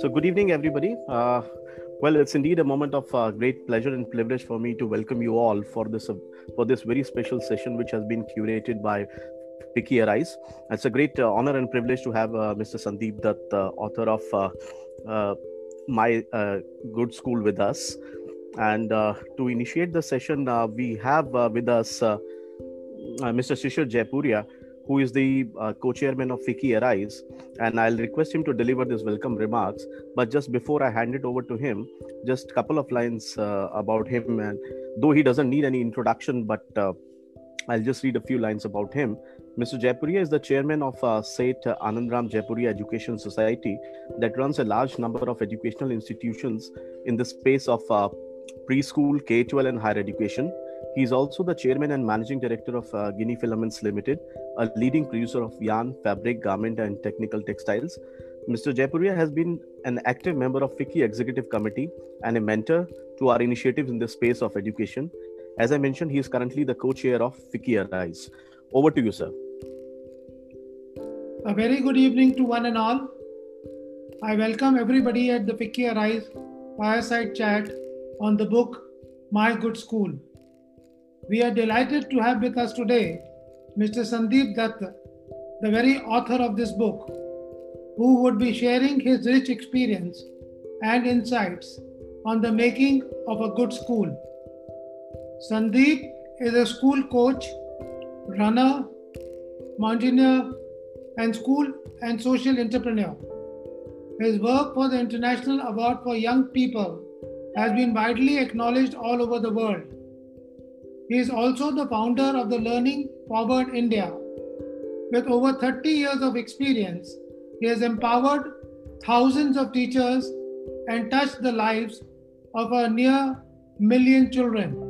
So, good evening, everybody. Uh, well, it's indeed a moment of uh, great pleasure and privilege for me to welcome you all for this uh, for this very special session, which has been curated by FICCI Arise. It's a great uh, honor and privilege to have uh, Mr. Sandeep Dutt, uh, author of My Good School, with us. And to initiate the session, we have with us Mr. Shishir Jaipuria who is the uh, co-chairman of FICCI Arise, and I'll request him to deliver these welcome remarks. But just before I hand it over to him, just a couple of lines uh, about him. And though he doesn't need any introduction, but uh, I'll just read a few lines about him. Mr. Jaipuria is the chairman of uh, Seth Anandram Jaipuria Education Society that runs a large number of educational institutions in the space of uh, preschool, K 12, and higher education. He is also the chairman and managing director of uh, Ginni Filaments Limited, a leading producer of yarn, fabric, garment, and technical textiles. Mr. Jaipuria has been an active member of FICCI Executive Committee and a mentor to our initiatives in the space of education. As I mentioned, he is currently the co-chair of FICCI Arise. Over to you, sir. A very good evening to one and all. I welcome everybody at the FICCI Arise fireside chat on the book My Good School. We are delighted to have with us today Mr. Sandeep Dutt, the very author of this book, who would be sharing his rich experience and insights on the making of a good school. Sandeep is a school coach, runner, mountaineer, and school and social entrepreneur. His work for the International Award for Young People has been widely acknowledged all over the world. He is also the founder of the Learning Forward India. With over 30 years of experience, he has empowered thousands of teachers and touched the lives of a near million children.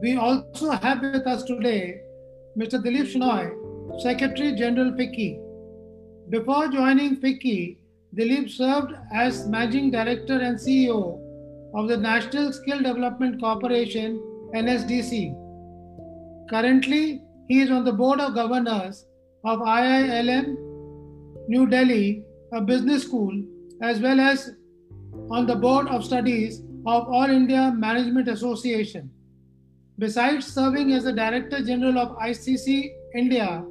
We also have with us today Mr. Dilip Shenoy, Secretary General FICCI. Before joining FICCI, Dilip served as Managing Director and CEO of the National Skill Development Corporation NSDC. Currently, he is on the board of governors of IILM New Delhi, a business school, as well as on the board of studies of All India Management Association. Besides serving as the Director General of ICC India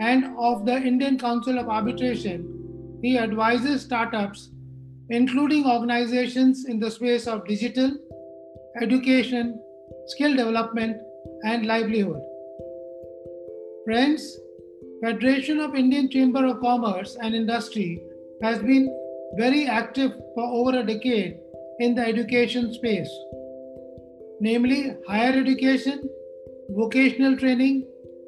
and of the Indian Council of Arbitration, he advises startups, including organizations in the space of digital, education, skill development, and livelihood. Friends, Federation of Indian Chamber of Commerce and Industry has been very active for over a decade in the education space, namely higher education, vocational training,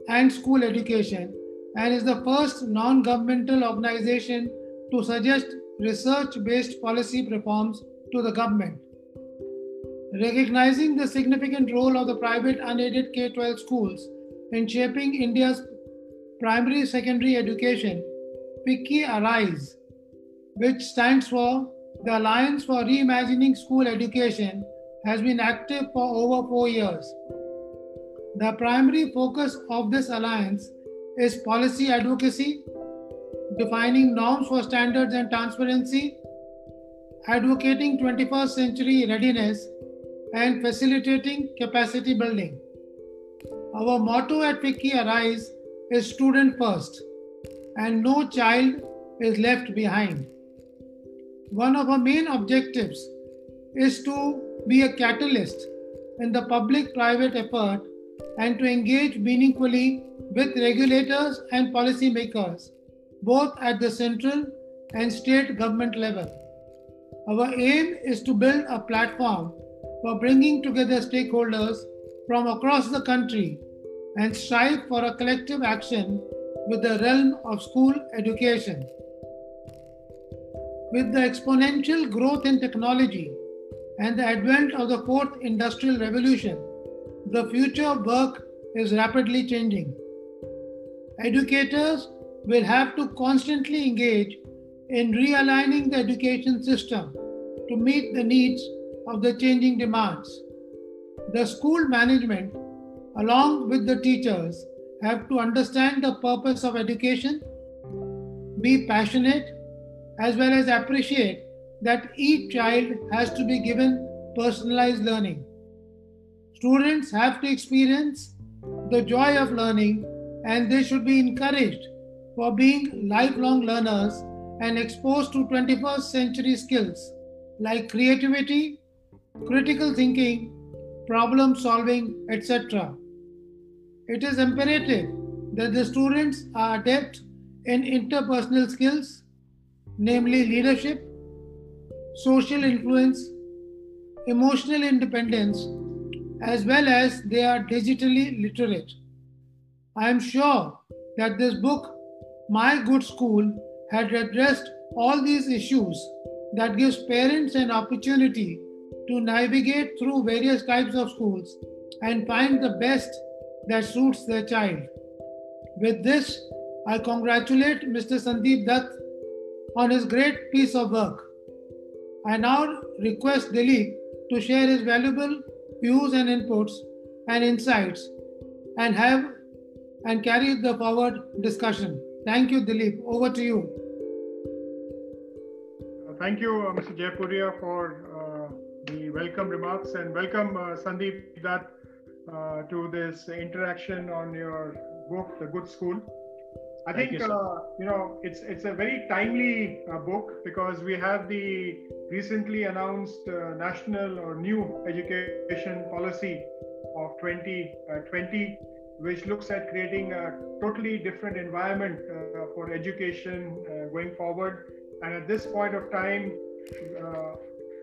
and school education, and is the first non governmental organization to suggest research based policy reforms to the government. Recognizing the significant role of the private unaided K 12 schools in shaping India's primary secondary education, FICCI Arise, which stands for the Alliance for Reimagining School Education, has been active for over four years. The primary focus of this alliance is policy advocacy, defining norms for standards and transparency, advocating 21st century readiness, and facilitating capacity building. Our motto at FICCI Arise is student first, and no child is left behind. One of our main objectives is to be a catalyst in the public private effort and to engage meaningfully with regulators and policymakers, both at the central and state government level. Our aim is to build a platform for bringing together stakeholders from across the country and strive for a collective action with the realm of school education. With the exponential growth in technology and the advent of the fourth industrial revolution, the future of work is rapidly changing. Educators will have to constantly engage in realigning the education system to meet the needs of the changing demands. The school management, along with the teachers, have to understand the purpose of education be passionate, as well as appreciate that each child has to be given personalized learning. Students have to experience the joy of learning and they should be encouraged for being lifelong learners and exposed to 21st century skills like creativity, critical thinking, problem solving, etc. It is imperative that the students are adept in interpersonal skills, namely leadership, social influence, emotional independence, as well as they are digitally literate. I am sure that this book, My Good School, had addressed all these issues that gives parents an opportunity to navigate through various types of schools and find the best that suits their child. With this, I congratulate Mr. Sandeep Dutt on his great piece of work. I now request Dilip to share his valuable views and inputs and insights and have and carry the forward discussion. Thank you, Dilip. Over to you. Thank you, uh, Mr. Jaipuria, for uh, the welcome remarks and welcome uh, Sandeep Dutt uh, to this interaction on your book, The Good School. I Thank think you, uh, you know it's it's a very timely uh, book because we have the recently announced uh, national or new education policy of 2020, which looks at creating a totally different environment uh, for education uh, going forward. And at this point of time, uh,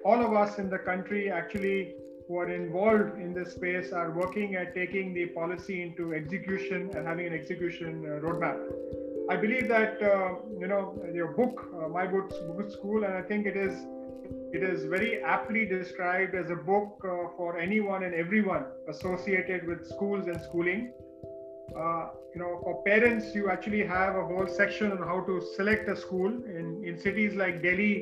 all of us in the country actually who are involved in this space are working at taking the policy into execution and having an execution uh, roadmap. I believe that uh, you know your book, uh, My book, Good School, and I think it is it is very aptly described as a book uh, for anyone and everyone associated with schools and schooling. Uh, you know, for parents, you actually have a whole section on how to select a school in in cities like Delhi,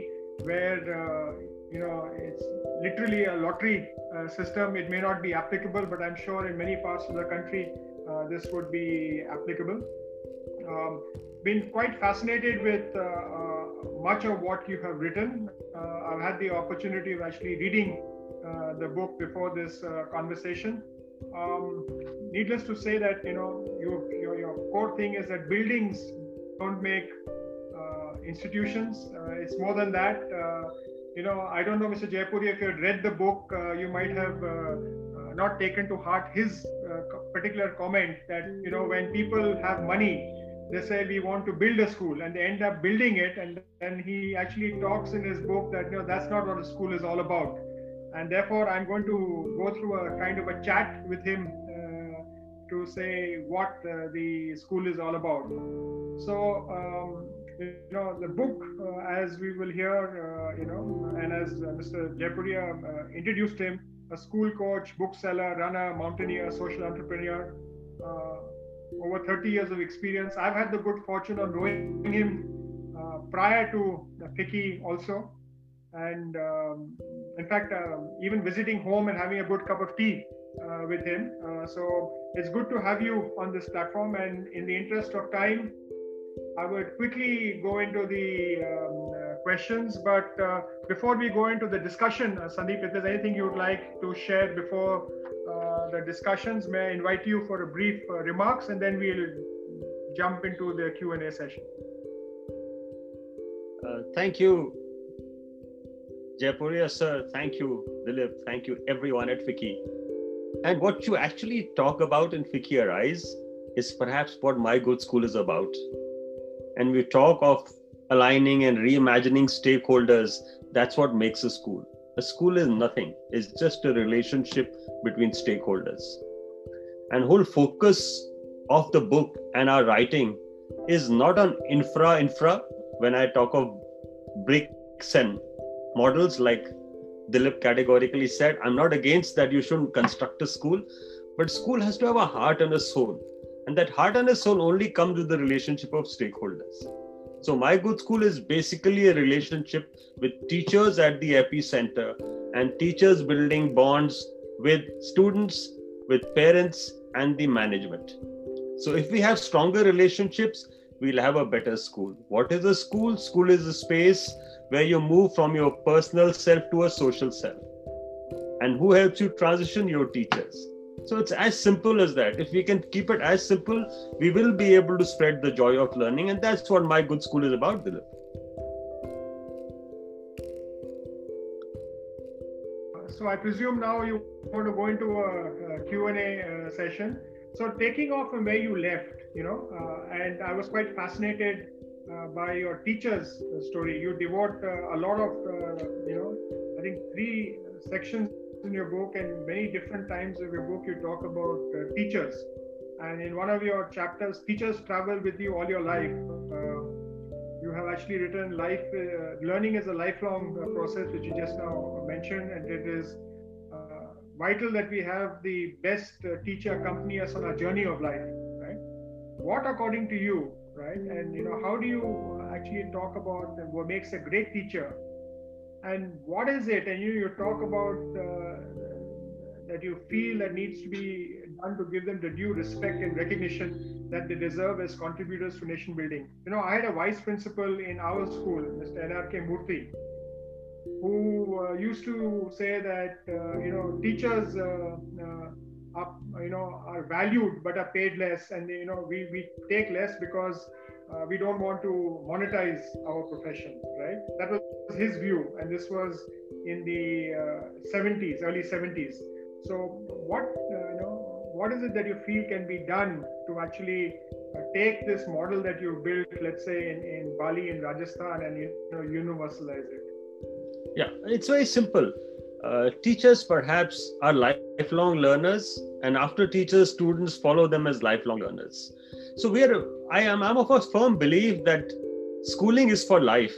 where uh, you know it's literally a lottery uh, system. It may not be applicable, but I'm sure in many parts of the country uh, this would be applicable. Um, been quite fascinated with uh, uh, much of what you have written. Uh, I've had the opportunity of actually reading the book before this conversation. Um, needless to say that you know your, your core thing is that buildings don't make institutions. it's more than that you know, I don't know, Mr. Jaipuri, if you had read the book, uh, you might have uh, uh, not taken to heart his particular comment that, you know, when people have money, they say we want to build a school and they end up building it. And then he actually talks in his book that, you know, that's not what a school is all about. And therefore, I'm going to go through a kind of a chat with him to say what uh, the school is all about. So, um, you know, the book, uh, as we will hear, uh, you know, and as uh, Mr. Jaipuria introduced him, a school coach, bookseller, runner, mountaineer, social entrepreneur, over 30 years of experience. I've had the good fortune of knowing him prior to FICCI also. And um, in fact, uh, even visiting home and having a good cup of tea uh, with him. Uh, so it's good to have you on this platform. And in the interest of time, I would quickly go into the um, uh, questions, but uh, before we go into the discussion, uh, Sandeep, if there's anything you would like to share before uh, the discussions, may I invite you for a brief uh, remarks, and then we'll jump into the Q and A session. Uh, thank you, Jaipuria sir. Thank you, Dilip. Thank you, everyone at FICCI. And what you actually talk about in FICCI Arise is perhaps what my good school is about and we talk of aligning and reimagining stakeholders, that's what makes a school. A school is nothing, it's just a relationship between stakeholders. And whole focus of the book and our writing is not on infra infra when I talk of bricks and models like Dilip categorically said, I'm not against that you shouldn't construct a school, but school has to have a heart and a soul. And that heart and soul only comes with the relationship of stakeholders. So, My Good School is basically a relationship with teachers at the epicenter and teachers building bonds with students, with parents, and the management. So, if we have stronger relationships, we'll have a better school. What is a school? School is a space where you move from your personal self to a social self. And who helps you transition? Your teachers. So it's as simple as that. If we can keep it as simple, we will be able to spread the joy of learning. And that's what my good school is about, Dilip. So I presume now you want to go into a, a Q&A uh, session. So taking off from where you left, you know, uh, and I was quite fascinated uh, by your teacher's story. You devote uh, a lot of, uh, you know, I think three sections in your book, and many different times of your book you talk about uh, teachers. And in one of your chapters, teachers travel with you all your life. Uh, you have actually written life uh, learning is a lifelong uh, process, which you just now mentioned, and it is vital that we have the best uh, teacher accompany us on our journey of life right what according to you right and you know how do you actually talk about what makes a great teacher and what is it? And you you talk about uh, that you feel that needs to be done to give them the due respect and recognition that they deserve as contributors to nation building. You know i had a vice principal in our school mr nrk murthy who uh, used to say that uh, you know teachers uh, are you know are valued but are paid less, and you know we we take less because uh, we don't want to monetize our profession, right? That was his view, and this was in the uh, 70s, early 70s. So, what uh, you know, what is it that you feel can be done to actually take this model that you built, let's say in, in Bali in Rajasthan, and you know universalize it? Yeah, it's very simple. Uh, teachers perhaps are lifelong learners, and after teachers, students follow them as lifelong learners. So we are. I am. I'm of a firm belief that schooling is for life.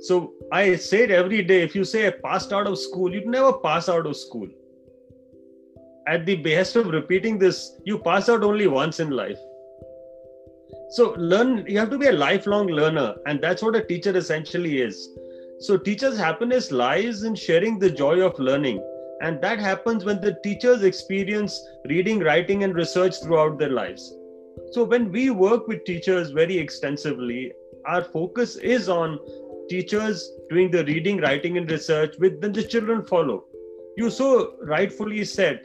So I say it every day. If you say I passed out of school, you never pass out of school. At the behest of repeating this, you pass out only once in life. So learn. You have to be a lifelong learner, and that's what a teacher essentially is so, teachers' happiness lies in sharing the joy of learning. And that happens when the teachers experience reading, writing, and research throughout their lives. So, when we work with teachers very extensively, our focus is on teachers doing the reading, writing, and research, with then the children follow. You so rightfully said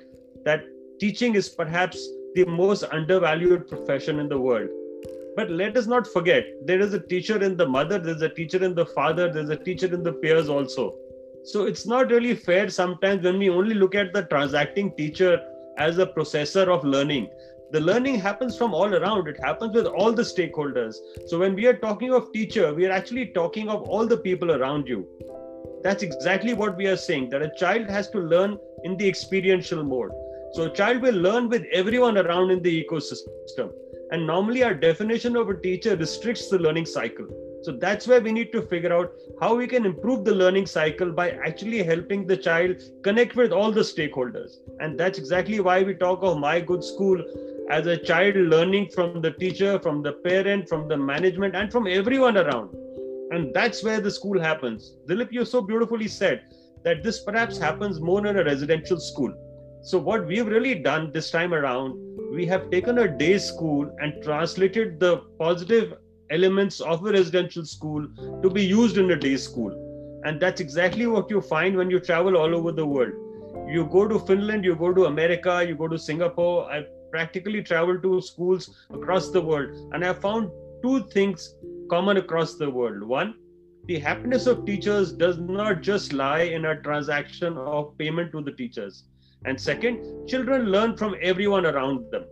that teaching is perhaps the most undervalued profession in the world but let us not forget there is a teacher in the mother, there's a teacher in the father, there's a teacher in the peers also. So it's not really fair sometimes when we only look at the transacting teacher as a processor of learning. The learning happens from all around, it happens with all the stakeholders. So when we are talking of teacher, we are actually talking of all the people around you. That's exactly what we are saying that a child has to learn in the experiential mode. So a child will learn with everyone around in the ecosystem. And normally, our definition of a teacher restricts the learning cycle. So that's where we need to figure out how we can improve the learning cycle by actually helping the child connect with all the stakeholders. And that's exactly why we talk of My Good School as a child learning from the teacher, from the parent, from the management, and from everyone around. And that's where the school happens. Dilip, you so beautifully said that this perhaps happens more in a residential school. So, what we've really done this time around we have taken a day school and translated the positive elements of a residential school to be used in a day school. And that's exactly what you find when you travel all over the world. You go to Finland, you go to America, you go to Singapore. I practically traveled to schools across the world, and I found two things common across the world. One, the happiness of teachers does not just lie in a transaction of payment to the teachers and second, children learn from everyone around them.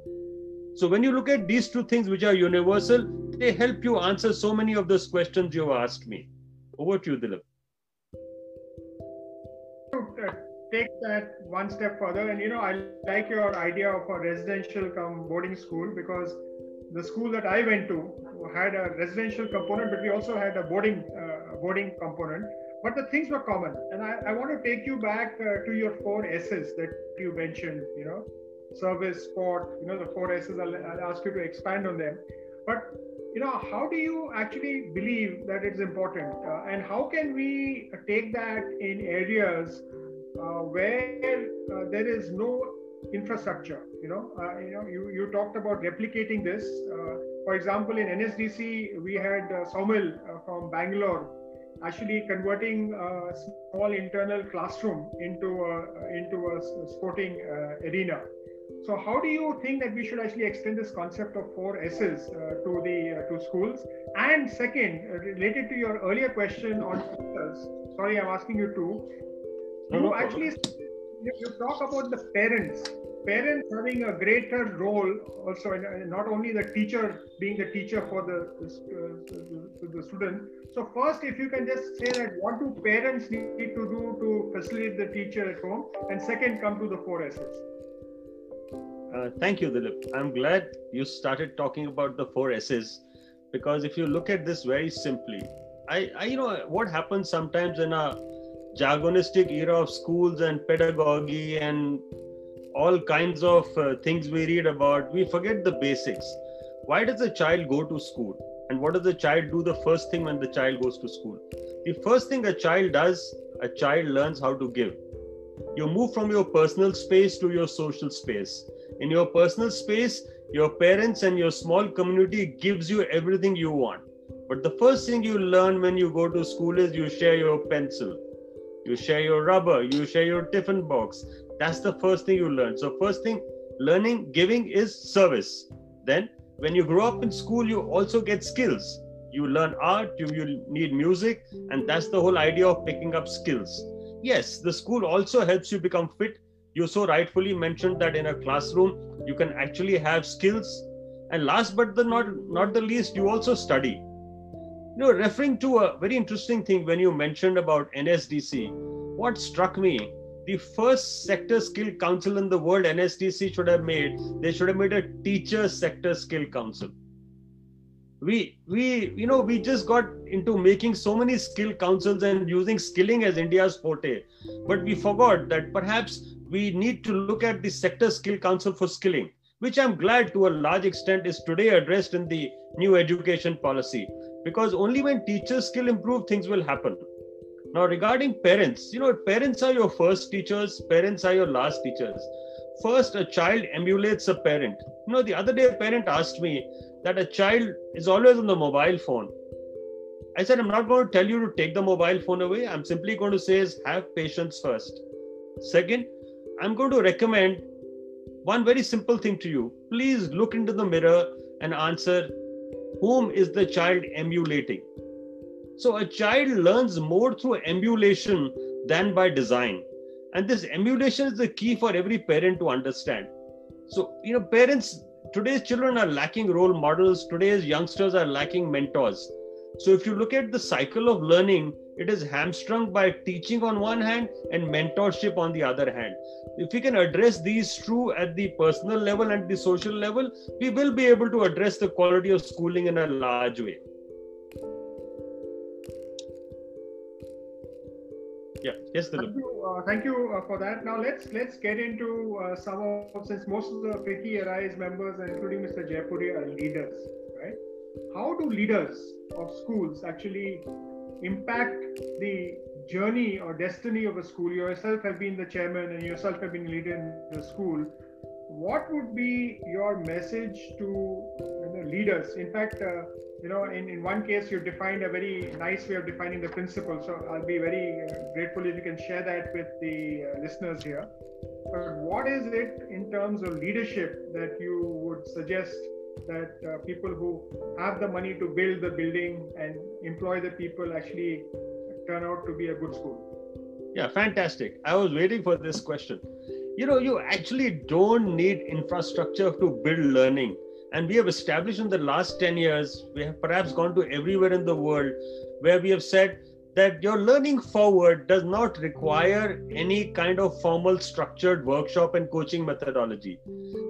So when you look at these two things which are universal, they help you answer so many of those questions you've asked me. Over to you, Dilip. Take that one step further, and you know, I like your idea of a residential come boarding school because the school that I went to had a residential component, but we also had a boarding uh, boarding component but the things were common and i, I want to take you back uh, to your four s's that you mentioned you know service sport you know the four s's. I'll, I'll ask you to expand on them. But you know how do you actually believe that it's important? Uh, and how can we take that in areas uh, where uh, there is no infrastructure? You know uh, you know you, you talked about replicating this. Uh, For example, in NSDC, we had uh, Saumil uh, from Bangalore actually converting a small internal classroom into a, into a sporting uh, arena. So, how do you think that we should actually extend this concept of four S's uh, to the uh, to schools? And second, uh, related to your earlier question on teachers, sorry, I'm asking you to. You no, no actually you, you talk about the parents parents having a greater role also not only the teacher being the teacher for the, uh, the student so first if you can just say that what do parents need to do to facilitate the teacher at home and second come to the four s's uh, thank you dilip i'm glad you started talking about the four s's because if you look at this very simply I, I you know what happens sometimes in a jargonistic era of schools and pedagogy and all kinds of uh, things we read about, we forget the basics. Why does a child go to school? And what does the child do the first thing when the child goes to school? The first thing a child does, a child learns how to give. You move from your personal space to your social space. In your personal space, your parents and your small community gives you everything you want. But the first thing you learn when you go to school is you share your pencil, you share your rubber, you share your tiffin box, that's the first thing you learn. So, first thing, learning, giving is service. Then, when you grow up in school, you also get skills. You learn art, you, you need music, and that's the whole idea of picking up skills. Yes, the school also helps you become fit. You so rightfully mentioned that in a classroom, you can actually have skills. And last but the not, not the least, you also study. You know, referring to a very interesting thing when you mentioned about NSDC, what struck me the first sector skill council in the world nsdc should have made they should have made a teacher sector skill council we we you know we just got into making so many skill councils and using skilling as india's forte but we forgot that perhaps we need to look at the sector skill council for skilling which i'm glad to a large extent is today addressed in the new education policy because only when teachers skill improve things will happen now, regarding parents, you know, parents are your first teachers, parents are your last teachers. First, a child emulates a parent. You know, the other day, a parent asked me that a child is always on the mobile phone. I said, I'm not going to tell you to take the mobile phone away. I'm simply going to say is have patience first. Second, I'm going to recommend one very simple thing to you. Please look into the mirror and answer whom is the child emulating? So a child learns more through emulation than by design. And this emulation is the key for every parent to understand. So, you know, parents, today's children are lacking role models, today's youngsters are lacking mentors. So, if you look at the cycle of learning, it is hamstrung by teaching on one hand and mentorship on the other hand. If we can address these true at the personal level and the social level, we will be able to address the quality of schooling in a large way. yeah yes thank you, uh, thank you uh, for that now let's let's get into uh, some of since most of the FICCI arise members including mr jaipuri are leaders right how do leaders of schools actually impact the journey or destiny of a school yourself have been the chairman and yourself have been leader in the school what would be your message to you know, leaders in fact uh, you know, in, in one case, you defined a very nice way of defining the principle. So I'll be very grateful if you can share that with the uh, listeners here. But what is it in terms of leadership that you would suggest that uh, people who have the money to build the building and employ the people actually turn out to be a good school? Yeah, fantastic. I was waiting for this question. You know, you actually don't need infrastructure to build learning and we have established in the last 10 years, we have perhaps gone to everywhere in the world where we have said that your learning forward does not require hmm. any kind of formal structured workshop and coaching methodology.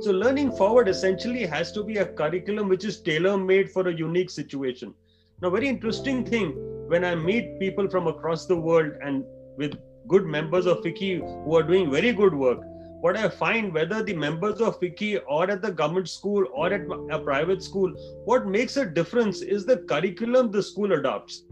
So, learning forward essentially has to be a curriculum which is tailor made for a unique situation. Now, very interesting thing when I meet people from across the world and with good members of FICCI who are doing very good work, what I find, whether the members of FICCI or at the government school or at a private school, what makes a difference is the curriculum the school adopts.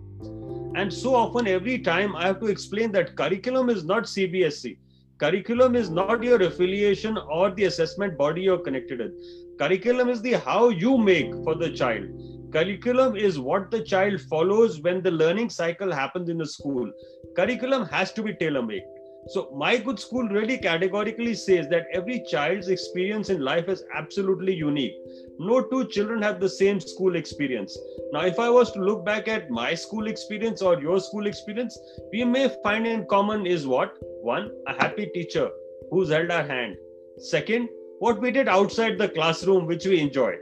And so often, every time I have to explain that curriculum is not CBSE. Curriculum is not your affiliation or the assessment body you're connected with. curriculum is the how you make for the child curriculum is what the child follows when the learning cycle happens in a school curriculum has to be tailor made so, My Good School really categorically says that every child's experience in life is absolutely unique. No two children have the same school experience. Now, if I was to look back at my school experience or your school experience, we may find in common is what? One, a happy teacher who's held our hand. Second, what we did outside the classroom, which we enjoyed.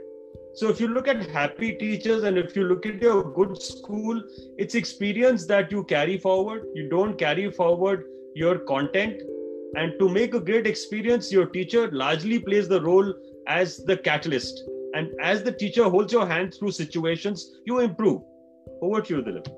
So if you look at happy teachers and if you look at your good school, it's experience that you carry forward. You don't carry forward your content. And to make a great experience your teacher largely plays the role as the catalyst. And as the teacher holds your hand through situations you improve. Over to you dilip.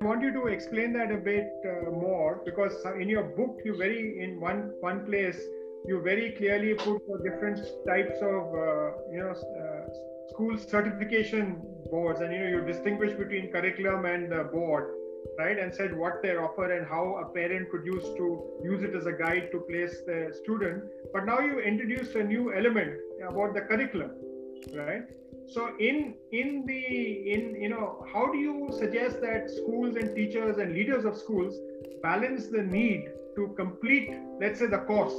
I want you to explain that a bit uh, more because in your book you very in one one place you very clearly put the different types of uh, you know uh, school certification boards and you know you distinguish between curriculum and board right and said what their offer and how a parent could use to use it as a guide to place the student. But now you introduce a new element about the curriculum right? So in in the in you know how do you suggest that schools and teachers and leaders of schools balance the need to complete let's say the course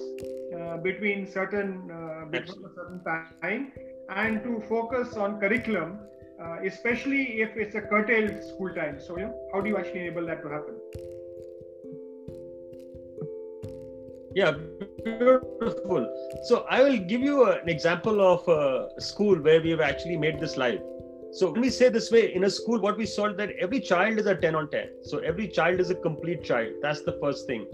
uh, between certain uh, between a certain time and to focus on curriculum uh, especially if it's a curtailed school time. So, how do you actually enable that to happen? Yeah, beautiful. So, I will give you an example of a school where we have actually made this live. So, let me say this way, in a school, what we saw that every child is a 10 on 10. So, every child is a complete child. That's the first thing.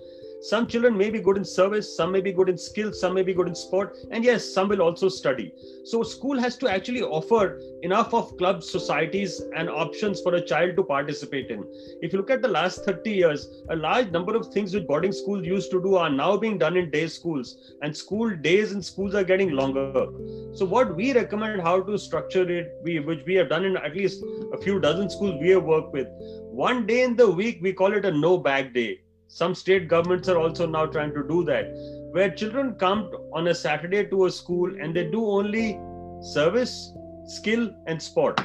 Some children may be good in service, some may be good in skills, some may be good in sport, and yes, some will also study. So, school has to actually offer enough of clubs, societies, and options for a child to participate in. If you look at the last 30 years, a large number of things which boarding schools used to do are now being done in day schools, and school days in schools are getting longer. So, what we recommend how to structure it, we, which we have done in at least a few dozen schools we have worked with, one day in the week, we call it a no bag day some state governments are also now trying to do that, where children come on a Saturday to a school and they do only service, skill, and sport.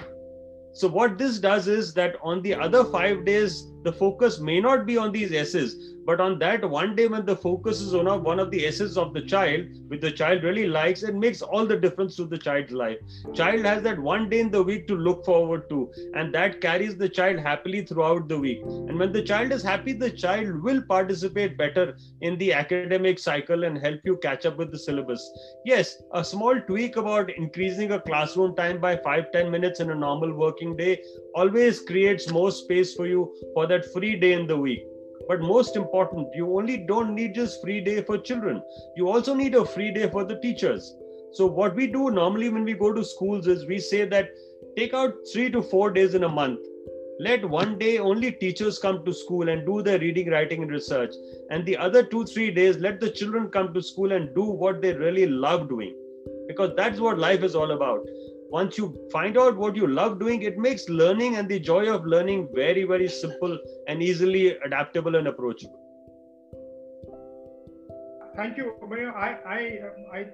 So, what this does is that on the other five days, the focus may not be on these S's, but on that one day when the focus is on one of the S's of the child, which the child really likes, it makes all the difference to the child's life. Child has that one day in the week to look forward to, and that carries the child happily throughout the week. And when the child is happy, the child will participate better in the academic cycle and help you catch up with the syllabus. Yes, a small tweak about increasing a classroom time by 5 10 minutes in a normal working day always creates more space for you for that free day in the week. But most important, you only don't need just free day for children. You also need a free day for the teachers. So what we do normally when we go to schools is we say that take out three to four days in a month. Let one day only teachers come to school and do their reading, writing, and research. And the other two, three days, let the children come to school and do what they really love doing. Because that's what life is all about once you find out what you love doing, it makes learning and the joy of learning very, very simple and easily adaptable and approachable. Thank you. I, I, I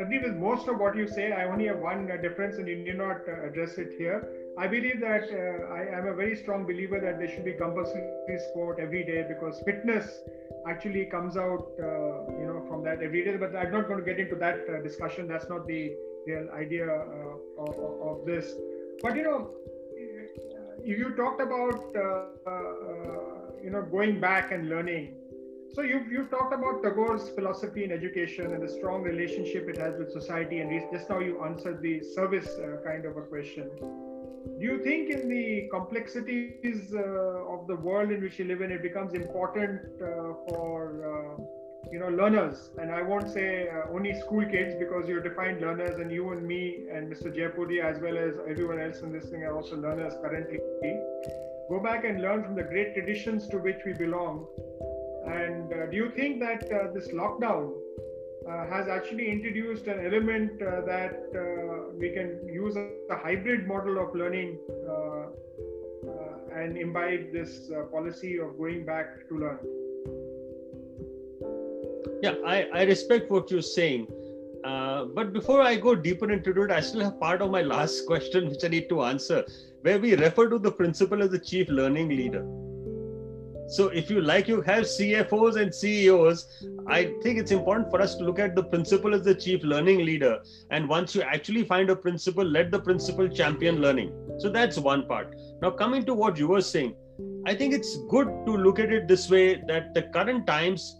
agree with most of what you say. I only have one difference, and you need not uh, address it here. I believe that uh, I am a very strong believer that there should be compulsory sport every day because fitness actually comes out, uh, you know, from that every day. But I'm not going to get into that uh, discussion. That's not the idea uh, of, of, this. But you know, you talked about uh, uh, you know going back and learning. So you've, you've talked about Tagore's philosophy in education and the strong relationship it has with society, and just now you answered the service uh, kind of a question. Do you think in the complexities uh, of the world in which you live in, it becomes important uh, for you know learners. And i won't say uh, only school kids because you're defined learners and you and me and mr Jayapuri as well as everyone else in this thing are also learners currently. Go back and learn from the great traditions to which we belong. And uh, do you think that uh, this lockdown uh, has actually introduced an element uh, that uh, we can use a, hybrid model of learning and imbibe this policy of going back to learn yeah I, I respect what you're saying Uh, but before I go deeper into it, I still have part of my last question which I need to answer, where we refer to the principal as the chief learning leader. So, if you like, you have CFOs and CEOs. I think it's important for us to look at the principal as the chief learning leader. And once you actually find a principal, let the principal champion learning. So, that's one part. Now, coming to what you were saying, I think it's good to look at it this way that the current times,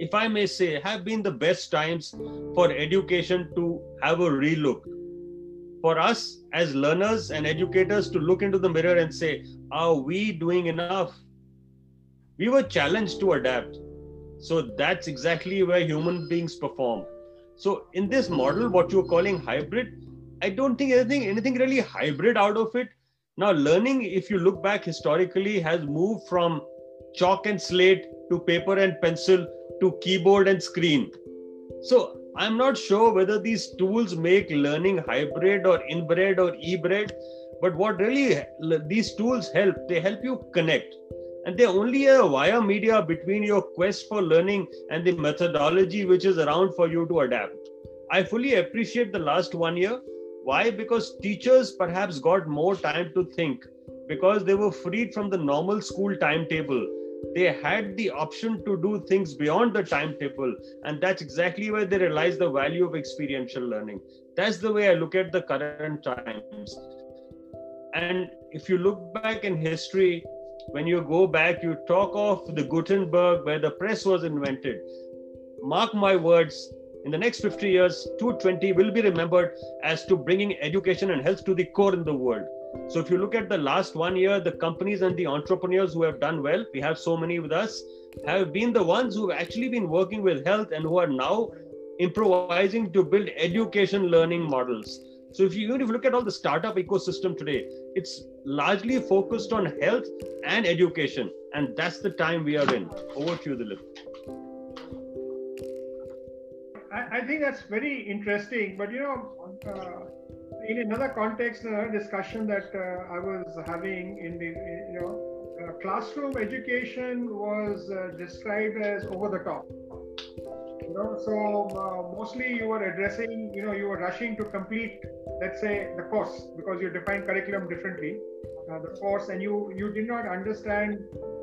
if I may say, have been the best times for education to have a relook. For us as learners and educators to look into the mirror and say, are we doing enough? we were challenged to adapt. So that's exactly where human beings perform. So in this model, what you're calling hybrid, I don't think anything anything really hybrid out of it. Now, learning, if you look back historically, has moved from chalk and slate to paper and pencil to keyboard and screen. So I'm not sure whether these tools make learning hybrid or inbred or e-bred, but what really these tools help, they help you connect and they're only a wire media between your quest for learning and the methodology which is around for you to adapt. I fully appreciate the last one year. Why? Because teachers perhaps got more time to think because they were freed from the normal school timetable. They had the option to do things beyond the timetable, and that's exactly where they realized the value of experiential learning. That's the way I look at the current times. And if you look back in history, when you go back, you talk of the Gutenberg, where the press was invented. Mark my words, in the next 50 years, 220 will be remembered as to bringing education and health to the core in the world. So if you look at the last one year, the companies and the entrepreneurs who have done well, we have so many with us, have been the ones who have actually been working with health and who are now improvising to build education learning models. So if you even if you look at all the startup ecosystem today, it's largely focused on health and education, and that's the time we are in. Over to you, Dilip. I, I think that's very interesting, but you know, uh, in another context, another discussion that uh, I was having in the you know, uh, classroom education was uh, described as over the top. You know so uh, mostly you were addressing you know you were rushing to complete let's say the course because you define curriculum differently uh, the course and you you did not understand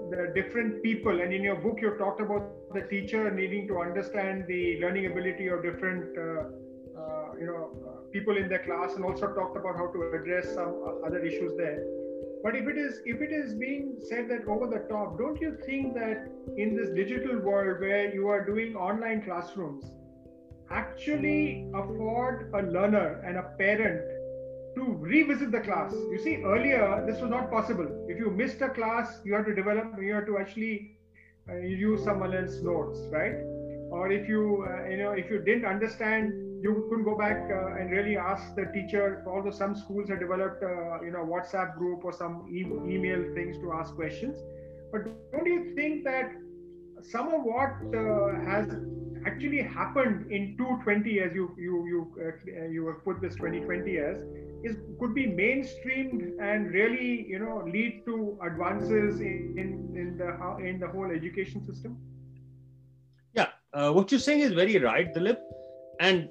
the different people. And in your book you talked about the teacher needing to understand the learning ability of different uh you know uh, people in their class and also talked about how to address some uh, other issues there but if it is if it is being said that over the top, don't you think that in this digital world where you are doing online classrooms, actually afford a learner and a parent to revisit the class. You see, earlier this was not possible. If you missed a class, you had to develop, you had to actually uh, use someone else's notes, right? Or if you, uh, you know, if you didn't understand you couldn't go back uh, and really ask the teacher. Although some schools have developed, uh, you know, WhatsApp group or some e- email things to ask questions. But don't you think that some of what uh, has actually happened in 220 as you you you uh, you have put this 2020 as is could be mainstreamed and really you know lead to advances in in, in the in the whole education system yeah uh, what you're saying is very right dilip and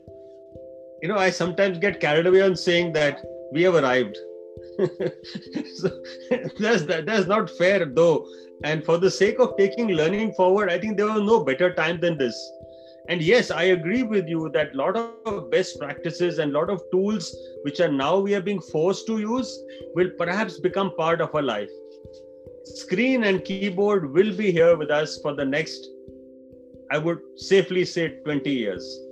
you know, I sometimes get carried away on saying that we have arrived. so that's that, that's not fair though. And for the sake of taking learning forward, I think there was no better time than this. And yes, I agree with you that a lot of best practices and a lot of tools which are now we are being forced to use will perhaps become part of our life. Screen and keyboard will be here with us for the next, I would safely say, 20 years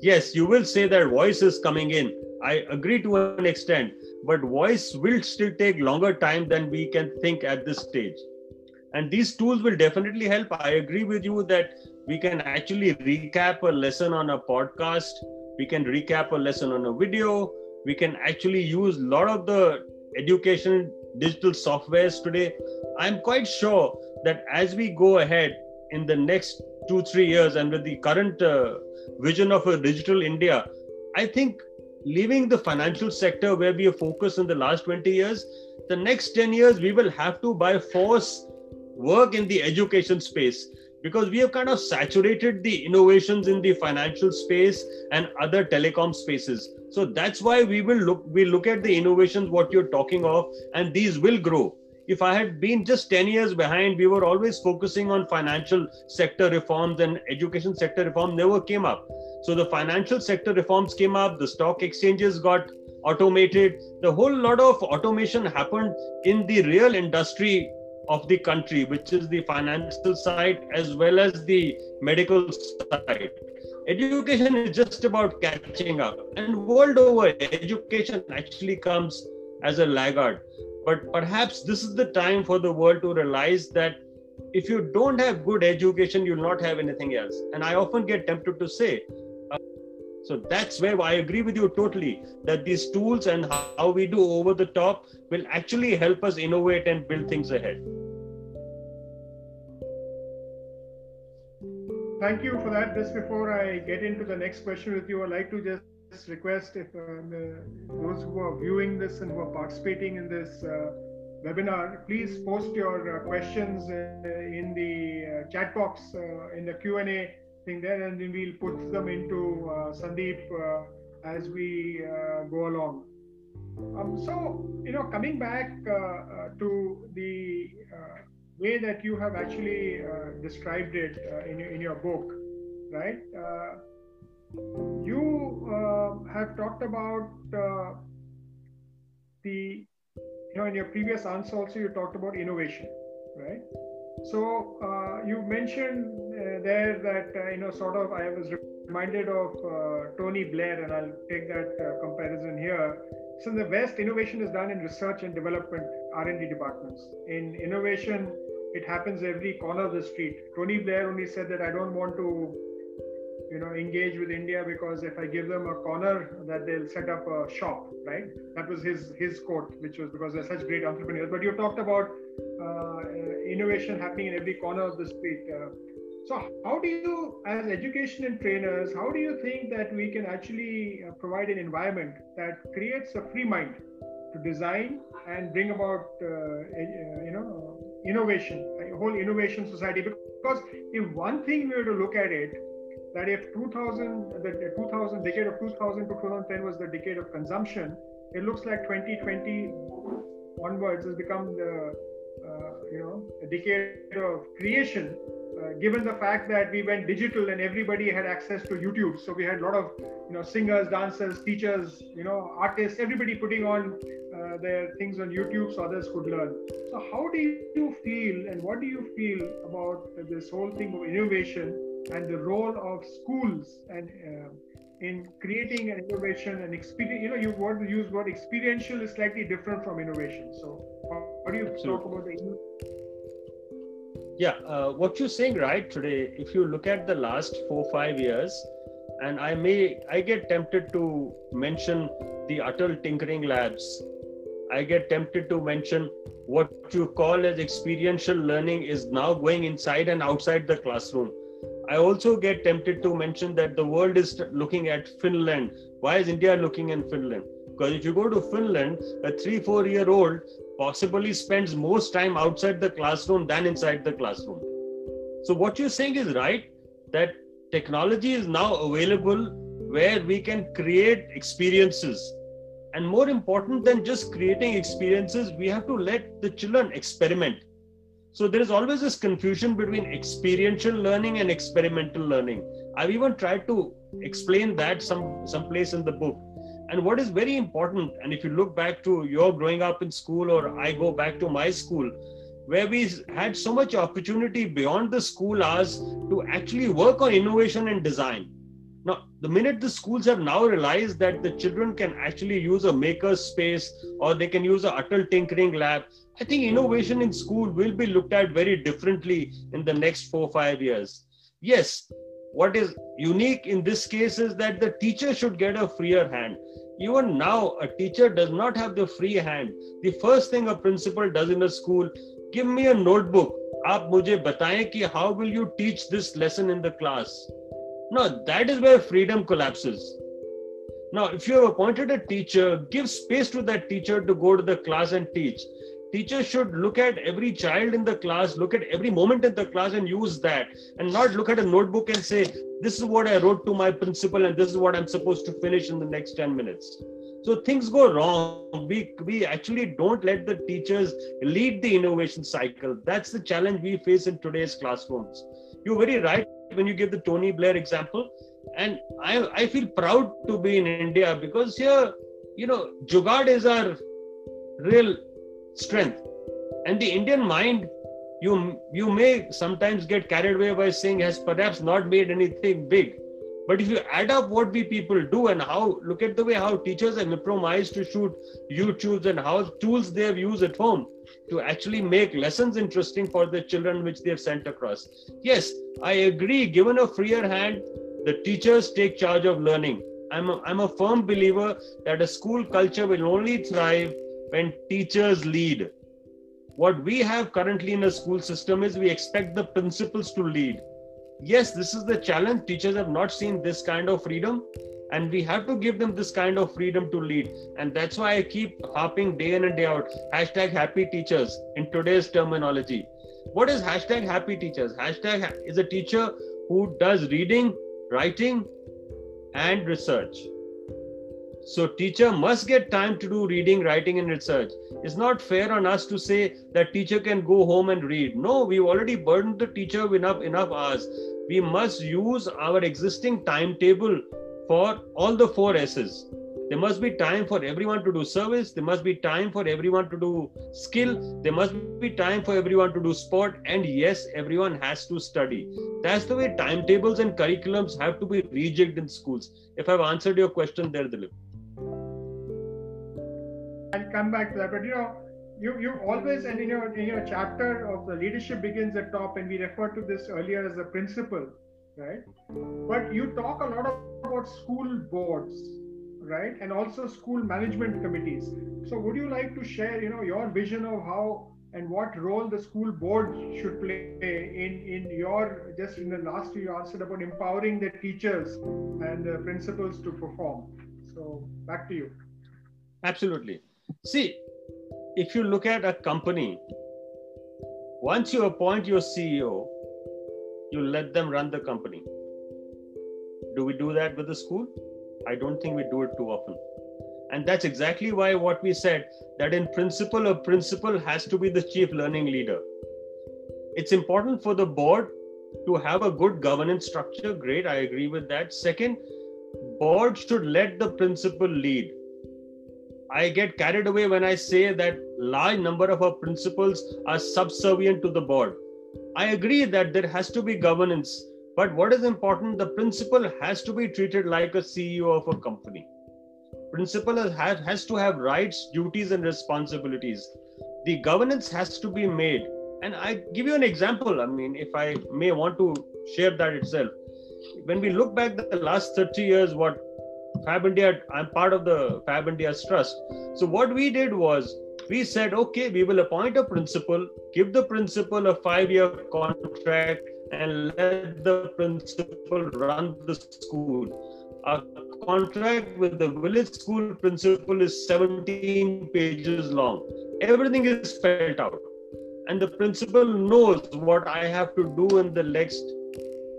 yes, you will say that voice is coming in. I agree to an extent, but voice will still take longer time than we can think at this stage. And these tools will definitely help. I agree with you that we can actually recap a lesson on a podcast, we can recap a lesson on a video, we can actually use a lot of the education digital softwares today. I'm quite sure that as we go ahead in the next two, three years, and with the current uh, vision of a digital India, I think leaving the financial sector where we have focused in the last 20 years, the next 10 years, we will have to, by force, work in the education space. because we have kind of saturated the innovations in the financial space and other telecom spaces so that's why we will look we look at the innovations what you're talking of and these will grow if i had been just 10 years behind we were always focusing on financial sector reforms and education sector reform never came up so the financial sector reforms came up the stock exchanges got automated the whole lot of automation happened in the real industry of the country, which is the financial side as well as the medical side. Education is just about catching up, and world over, education actually comes as a laggard. But perhaps this is the time for the world to realize that if you don't have good education, you'll not have anything else. And I often get tempted to say, uh, so that's where I agree with you totally that these tools and how we do over the top will actually help us innovate and build things ahead. Thank you for that. Just before I get into the next question with you, I'd like to just request if uh, those who are viewing this and who are participating in this uh, webinar, please post your uh, questions uh, in the uh, chat box uh, in the Q&A thing there and then we'll put them into Sandeep as we go along. Um, so, you know, coming back to the way that you have actually described it in, your, in your book, right? You have talked about uh, the, you know, in your previous answer also, you talked about innovation, right? So uh, you mentioned uh, there that, you know, sort of, I was reminded of Tony Blair, and I'll take that comparison here. So in the West, innovation is done in research and development R&D departments. In innovation, it happens every corner of the street. Tony Blair only said that I don't want to, you know, engage with India because if I give them a corner, that they'll set up a shop, right? That was his his quote, which was because they're such great entrepreneurs. But you talked about uh, innovation happening in every corner of the street. Uh, so, how do you, as education and trainers, how do you think that we can actually uh, provide an environment that creates a free mind to design and bring about, uh, uh, you know, innovation, a whole innovation society. Because if one thing we were to look at it, that if 2000, the 2000 decade of 2000 to 2010 was the decade of consumption, it looks like 2020 onwards has become the uh, you know a decade of creation uh, given the fact that we went digital and everybody had access to YouTube. So we had a lot of, you know, singers, dancers, teachers, you know, artists, everybody putting on uh, their things on YouTube so others could learn. So how do you feel and what do you feel about this whole thing of innovation and the role of schools and uh, in creating an innovation and experience? You know, you want to use word experiential is slightly different from innovation. So how do you Absolutely. talk about the yeah uh, what you're saying right today if you look at the last four five years and i may i get tempted to mention the atal tinkering labs i get tempted to mention what you call as experiential learning is now going inside and outside the classroom i also get tempted to mention that the world is looking at finland why is india looking in finland because if you go to finland a 3 4 year old possibly spends most time outside the classroom than inside the classroom. So, what you're saying is right that technology is now available where we can create experiences. And more important than just creating experiences, we have to let the children experiment. So, there is always this confusion between experiential learning and experimental learning. I've even tried to explain that some someplace in the book and what is very important, and if you look back to your growing up in school, or I go back to my school, where we had so much opportunity beyond the school hours to actually work on innovation and design. Now, the minute the schools have now realized that the children can actually use a maker space or they can use a Atal tinkering lab, I think innovation in school will be looked at very differently in the next four five years. Yes, what is unique in this case is that the teacher should get a freer hand even now a teacher does not have the free hand the first thing a principal does in a school give me a notebook आप मुझे बताएं कि how will you teach this lesson in the class No that is where freedom collapses. Now if you have appointed a teacher give space to that teacher to go to the class and teach. Teachers should look at every child in the class look at every moment in the class and use that and not look at a notebook and say this is what i wrote to my principal and this is what i'm supposed to finish in the next 10 minutes. So things go wrong. We we actually don't let the teachers lead the innovation cycle. That's the challenge we face in today's classrooms you're very right when you give the tony blair example and i i feel proud to be in india because here you know jugaad is our real strength. And the Indian mind, you you may sometimes get carried away by saying has perhaps not made anything big. But if you add up what we people do and how look at the way how teachers have improvised to shoot YouTubes and how tools they have used at home to actually make lessons interesting for the children which they have sent across. Yes, I agree. Given a freer hand, the teachers take charge of learning. I'm a, I'm a firm believer that a school culture will only thrive when teachers lead. What we have currently in the school system is we expect the principals to lead. Yes, this is the challenge. Teachers have not seen this kind of freedom, and we have to give them this kind of freedom to lead. And that's why I keep harping day in and day out hashtag happy teachers in today's terminology. What is hashtag happy teachers? Hashtag is a teacher who does reading, writing, and research so teacher must get time to do reading, writing, and research. It's not fair on us to say that teacher can go home and read. No, we've already burdened the teacher with enough enough hours. We must use our existing timetable for all the four S's. There must be time for everyone to do service. There must be time for everyone to do skill. There must be time for everyone to do sport. And yes, everyone has to study. That's the way timetables and curriculums have to be rejigged in schools. If I've answered your question there, Dilip. I'll come back to that. But you know, you you always and in your in your chapter of the leadership begins at top, and we referred to this earlier as the principle, right? But you talk a lot about school boards, right, and also school management committees. So would you like to share, you know, your vision of how and what role the school board should play in in your just in the last you answered about empowering the teachers and the principals to perform. So back to you. Absolutely. See, if you look at a company, once you appoint your CEO, you let them run the company. Do we do that with the school? I don't think we do it too often. And that's exactly why what we said that in principle, a principal has to be the chief learning leader. It's important for the board to have a good governance structure. Great, I agree with that. Second, board should let the principal lead I get carried away when I say that large number of our principals are subservient to the board. I agree that there has to be governance, but what is important, the principal has to be treated like a CEO of a company. Principal has, has to have rights, duties, and responsibilities. The governance has to be made. And I give you an example. I mean, if I may want to share that itself. When we look back the last 30 years, what Fab India, I'm part of the Fab India's trust. So what we did was we said, okay, we will appoint a principal, give the principal a five-year contract, and let the principal run the school. Our contract with the village school principal is 17 pages long. Everything is spelled out. And the principal knows what I have to do in the next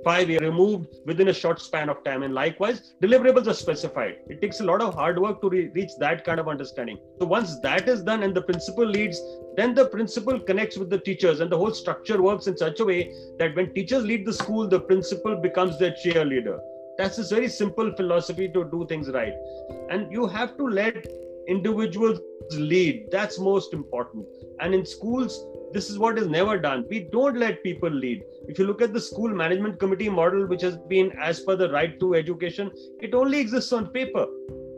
five removed within a short span of time. And likewise, deliverables are specified. It takes a lot of hard work to re- reach that kind of understanding. So once that is done and the principal leads, then the principal connects with the teachers and the whole structure works in such a way that when teachers lead the school, the principal becomes their cheerleader. That's a very simple philosophy to do things right. And you have to let individuals lead. That's most important. And in schools, this is what is never done. We don't let people lead. If you look at the school management committee model, which has been as per the right to education, it only exists on paper.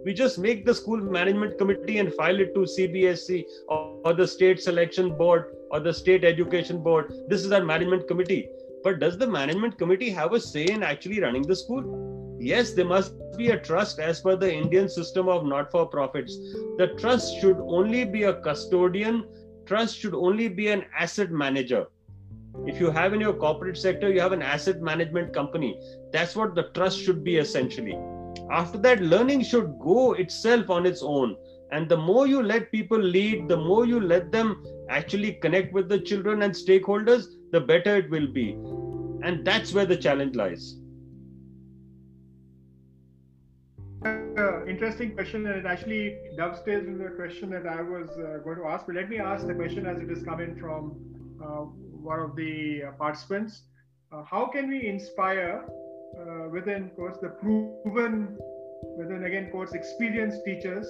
We just make the school management committee and file it to CBSE or, or the state selection board or the state education board. This is our management committee. But does the management committee have a say in actually running the school? Yes, there must be a trust as per the Indian system of not for profits. The trust should only be a custodian trust should only be an asset manager. If you have in your corporate sector, you have an asset management company. That's what the trust should be essentially. After that, learning should go itself on its own. And the more you let people lead, the more you let them actually connect with the children and stakeholders, the better it will be. And that's where the challenge lies. Uh, interesting question, and it actually dovetails with the question that I was uh, going to ask. But let me ask the question as it is coming from uh, one of the uh, participants. Uh, how can we inspire uh, within, course, the proven, within again, course, experienced teachers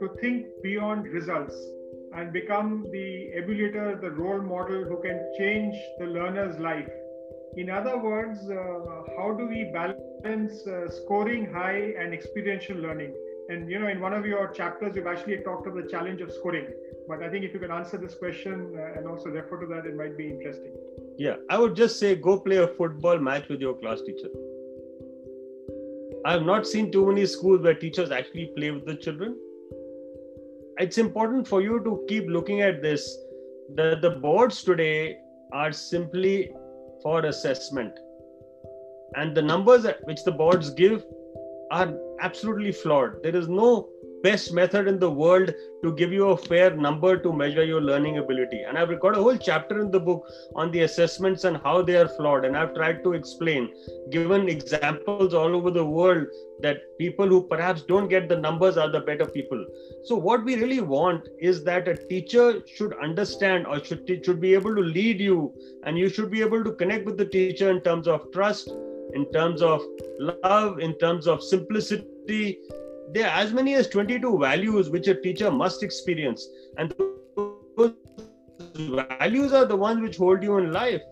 to think beyond results and become the evaluator, the role model who can change the learner's life? In other words, how do we balance scoring high and experiential learning? and you know in one of your chapters you've actually talked of the challenge of scoring. But i think if you can answer this question uh, and also refer to that it might be interesting. Yeah i would just say go play a football match with your class teacher. I have not seen too many schools where teachers actually play with the children. It's important for you to keep looking at this. The the boards today are simply for assessment and the numbers which the boards give are absolutely flawed. There is no best method in the world to give you a fair number to measure your learning ability. And I've got a whole chapter in the book on the assessments and how they are flawed. And I've tried to explain, given examples all over the world, that people who perhaps don't get the numbers are the better people. So, what we really want is that a teacher should understand or should, should be able to lead you, and you should be able to connect with the teacher in terms of trust in terms of love, in terms of simplicity. There are as many as 22 values which a teacher must experience. And those values are the ones which hold you in life.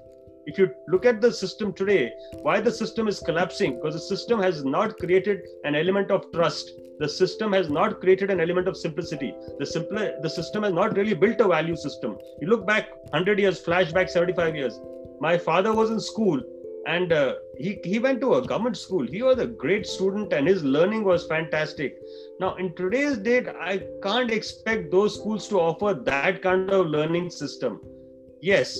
If you look at the system today, why the system is collapsing? Because the system has not created an element of trust. The system has not created an element of simplicity. The simpler, the system has not really built a value system. You look back 100 years, flashback 75 years. My father was in school and uh, he, he went to a government school. He was a great student and his learning was fantastic. Now in today's date i can't expect those schools to offer that kind of learning system. Yes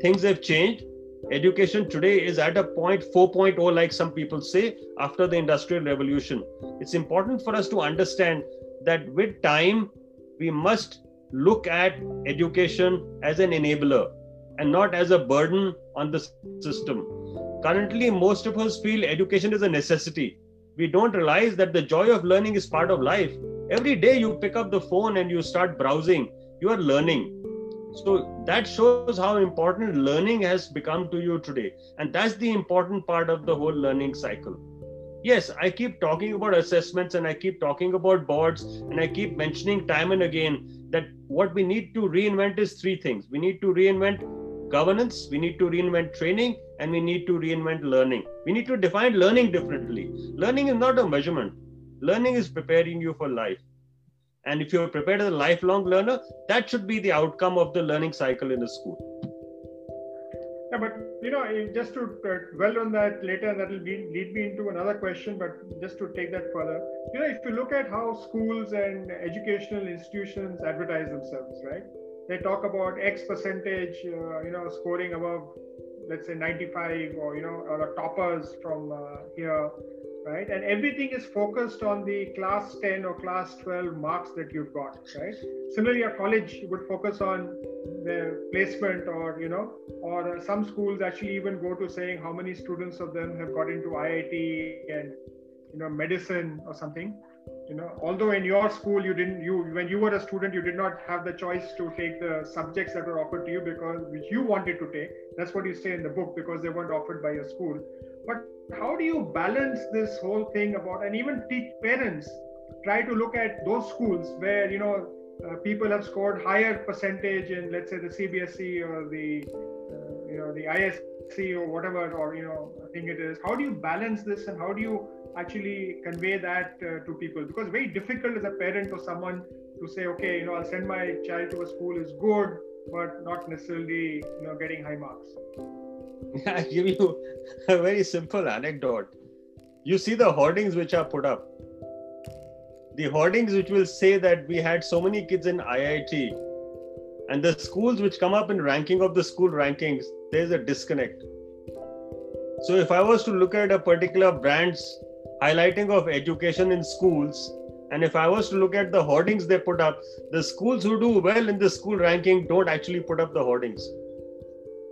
things have changed. Education today is at a point 4.0 like some people say after the industrial revolution. It's important for us to understand that with time we must look at education as an enabler and not as a burden on the system currently most of us feel education is a necessity. We don't realize that the joy of learning is part of life. Every day you pick up the phone and you start browsing you are learning. So that shows how important learning has become to you today. And that's the important part of the whole learning cycle. Yes i keep talking about assessments and i keep talking about boards and i keep mentioning time and again that what we need to reinvent is three things. We need to reinvent governance, we need to reinvent training, and we need to reinvent learning. We need to define learning differently. Learning is not a measurement, learning is preparing you for life. And if you're prepared as a lifelong learner, that should be the outcome of the learning cycle in a school. Yeah, but you know, just to uh, dwell on that later, that will lead me into another question. But just to take that further, you know, if you look at how schools and educational institutions advertise themselves, right? they talk about X percentage, uh, you know, scoring above, let's say 95 or, you know, or toppers from uh, here, right? And everything is focused on the class 10 or class 12 marks that you've got, right? Similarly, a college would focus on the placement or, you know, or some schools actually even go to saying how many students of them have got into IIT and, you know, medicine or something you know although in your school you didn't you when you were a student you did not have the choice to take the subjects that were offered to you because which you wanted to take. That's what you say in the book because they weren't offered by your school. But how do you balance this whole thing about and even teach parents try to look at those schools where you know uh, people have scored higher percentage in let's say the cbse or the uh, you know the isc or whatever or you know thing it is. How do you balance this and how do you actually convey that uh, to people. Because very difficult as a parent or someone to say okay you know i'll send my child to a school is good but not necessarily you know getting high marks. I give you a very simple anecdote. You see the hoardings which are put up. The hoardings which will say that we had so many kids in iit and the schools which come up in ranking of the school rankings there's a disconnect. So if i was to look at a particular brand's highlighting of education in schools And if I was to look at the hoardings they put up, the schools who do well in the school ranking don't actually put up the hoardings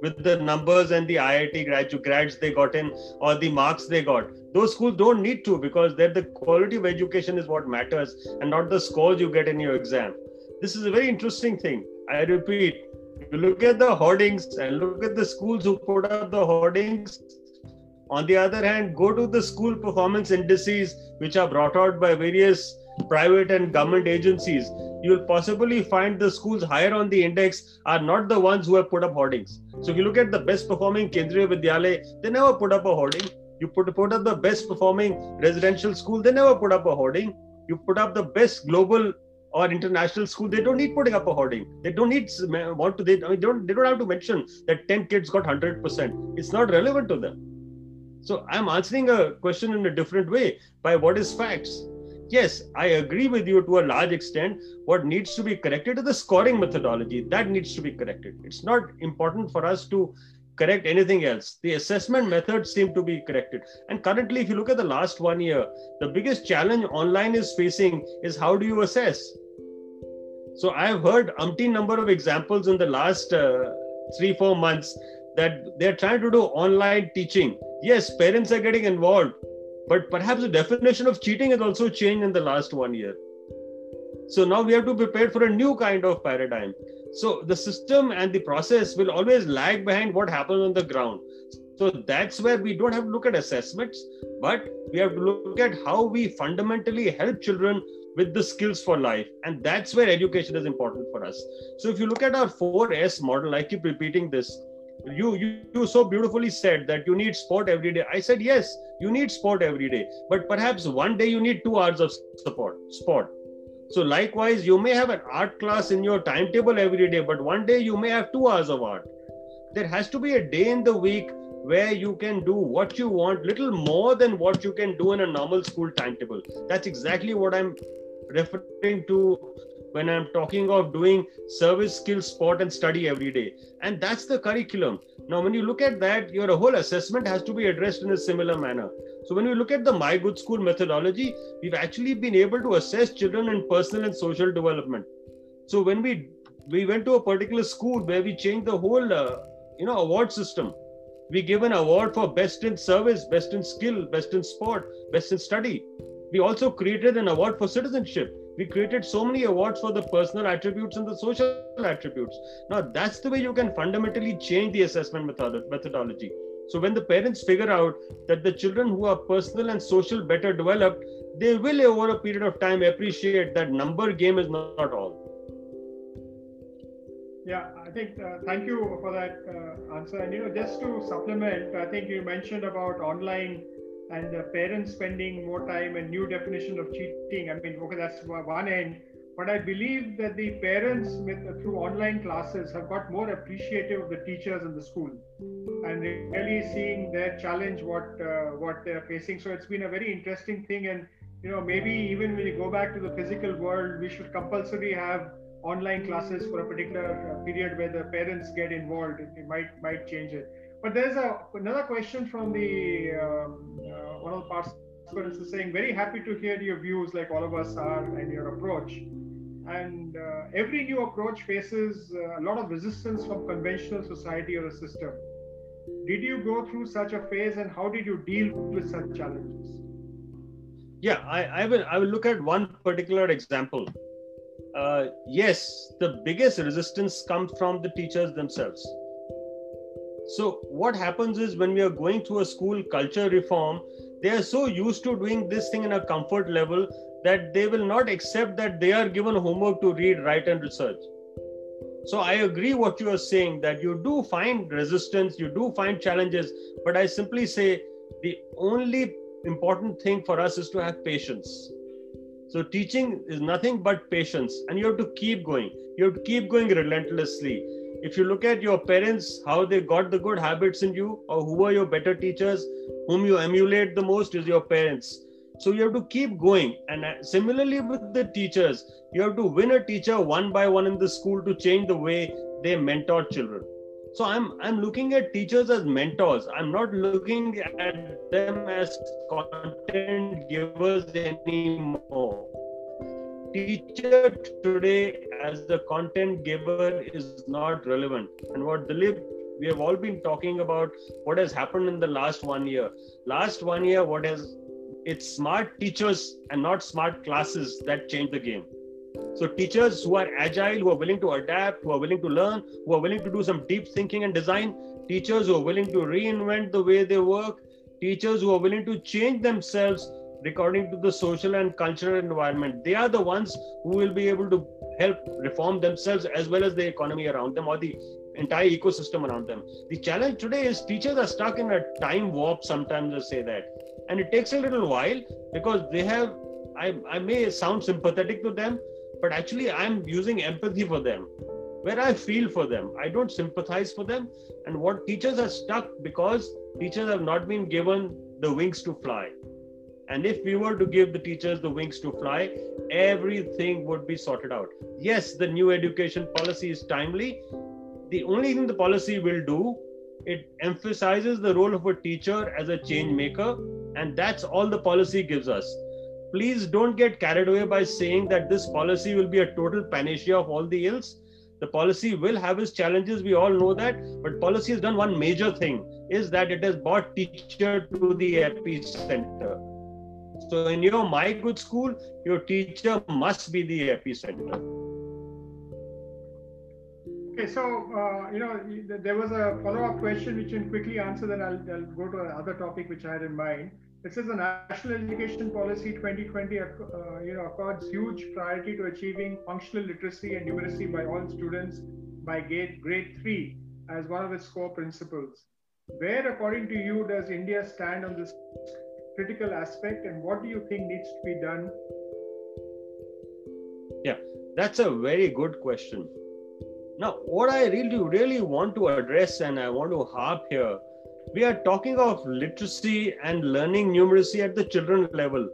with the numbers and the IIT graduate grads they got in or the marks they got. Those schools don't need to because that the quality of education is what matters and not the scores you get in your exam. This is a very interesting thing. I repeat, you look at the hoardings and look at the schools who put up the hoardings. On the other hand, go to the school performance indices which are brought out by various private and government agencies. You'll possibly find the schools higher on the index are not the ones who have put up hoardings. So if you look at the best performing Kendriya Vidyalay, they never put up a hoarding. You put, put up the best performing residential school, they never put up a hoarding. You put up the best global or international school, they don't need putting up a hoarding. They don't need want to. They, I mean, don't. They don't have to mention that ten kids got hundred percent. It's not relevant to them. So I'm answering a question in a different way by what is facts. Yes, I agree with you to a large extent. What needs to be corrected is the scoring methodology. That needs to be corrected. It's not important for us to correct anything else. The assessment methods seem to be corrected. And currently, if you look at the last one year, the biggest challenge online is facing is how do you assess? So I've heard umpteen number of examples in the last uh, three, four months that they're trying to do online teaching. Yes, parents are getting involved, but perhaps the definition of cheating has also changed in the last one year. So now we have to prepare for a new kind of paradigm. So the system and the process will always lag behind what happens on the ground. So that's where we don't have to look at assessments, but we have to look at how we fundamentally help children with the skills for life and that's where education is important for us so if you look at our 4s model i keep repeating this you, you you so beautifully said that you need sport every day. I said yes you need sport every day. But perhaps one day you need 2 hours of support sport. So likewise you may have an art class in your timetable every day but one day you may have 2 hours of art. There has to be a day in the week where you can do what you want little more than what you can do in a normal school timetable. That's exactly what i'm referring to when I'm talking of doing service skill, sport, and study every day. And that's the curriculum. Now, when you look at that, your whole assessment has to be addressed in a similar manner. So, when we look at the My Good School methodology, we've actually been able to assess children in personal and social development. So, when we we went to a particular school where we changed the whole uh, you know award system we give an award for best in service best in skill best in sport best in study we also created an award for citizenship. We created so many awards for the personal attributes and the social attributes. Now, that's the way you can fundamentally change the assessment method- methodology. So, when the parents figure out that the children who are personal and social better developed, they will, over a period of time, appreciate that number game is not all. Yeah, I think uh, thank you for that uh, answer. And you know, just to supplement, I think you mentioned about online and the parents spending more time and new definition of cheating. I mean, okay, that's one end. But I believe that the parents, with, through online classes, have got more appreciative of the teachers in the school, and really seeing their challenge, what uh, what they're facing. So it's been a very interesting thing, and you know, maybe even when you go back to the physical world, we should compulsorily have online classes for a particular uh, period where the parents get involved. It might might change it. But there's a, another question from the um, uh, one of the participants is saying, very happy to hear your views, like all of us are, and your approach. And uh, every new approach faces uh, a lot of resistance from conventional society or a system. Did you go through such a phase, and how did you deal with such challenges? Yeah, I, I will. I will look at one particular example. Uh, yes, the biggest resistance comes from the teachers themselves so, what happens is when we are going through a school culture reform, they are so used to doing this thing in a comfort level that they will not accept that they are given homework to read, write, and research. So, I agree what you are saying that you do find resistance, you do find challenges, but I simply say the only important thing for us is to have patience. So, teaching is nothing but patience, and you have to keep going. You have to keep going relentlessly if you look at your parents, how they got the good habits in you, or who are your better teachers, whom you emulate the most is your parents. So you have to keep going. And uh, similarly with the teachers, you have to win a teacher one by one in the school to change the way they mentor children. So I'm I'm looking at teachers as mentors. I'm not looking at them as content givers anymore. Teacher today as the content giver is not relevant. And what Dilip, we have all been talking about what has happened in the last one year. Last one year, what has it's smart teachers and not smart classes that change the game. So teachers who are agile, who are willing to adapt, who are willing to learn, who are willing to do some deep thinking and design, teachers who are willing to reinvent the way they work, teachers who are willing to change themselves according to the social and cultural environment. They are the ones who will be able to help reform themselves as well as the economy around them or the entire ecosystem around them. The challenge today is teachers are stuck in a time warp sometimes, I say that. And it takes a little while because they have, I, I may sound sympathetic to them, but actually I'm using empathy for them where I feel for them. I don't sympathize for them. And what teachers are stuck because teachers have not been given the wings to fly. And if we were to give the teachers the wings to fly, everything would be sorted out. Yes, the new education policy is timely. The only thing the policy will do, it emphasizes the role of a teacher as a change maker. And that's all the policy gives us. Please don't get carried away by saying that this policy will be a total panacea of all the ills. The policy will have its challenges, we all know that. But policy has done one major thing is that it has brought teacher to the epicenter so in your My Good School, your teacher must be the epicenter. Okay, so uh, you know there was a follow-up question which you can quickly answer. Then I'll, I'll go to another topic which I had in mind. It says the National Education Policy 2020, uh, you know, accords huge priority to achieving functional literacy and numeracy by all students by grade, grade three as one of its core principles. Where, according to you, does India stand on this critical aspect and what do you think needs to be done? Yeah that's a very good question. Now what i really really want to address and i want to harp here we are talking of literacy and learning numeracy at the children level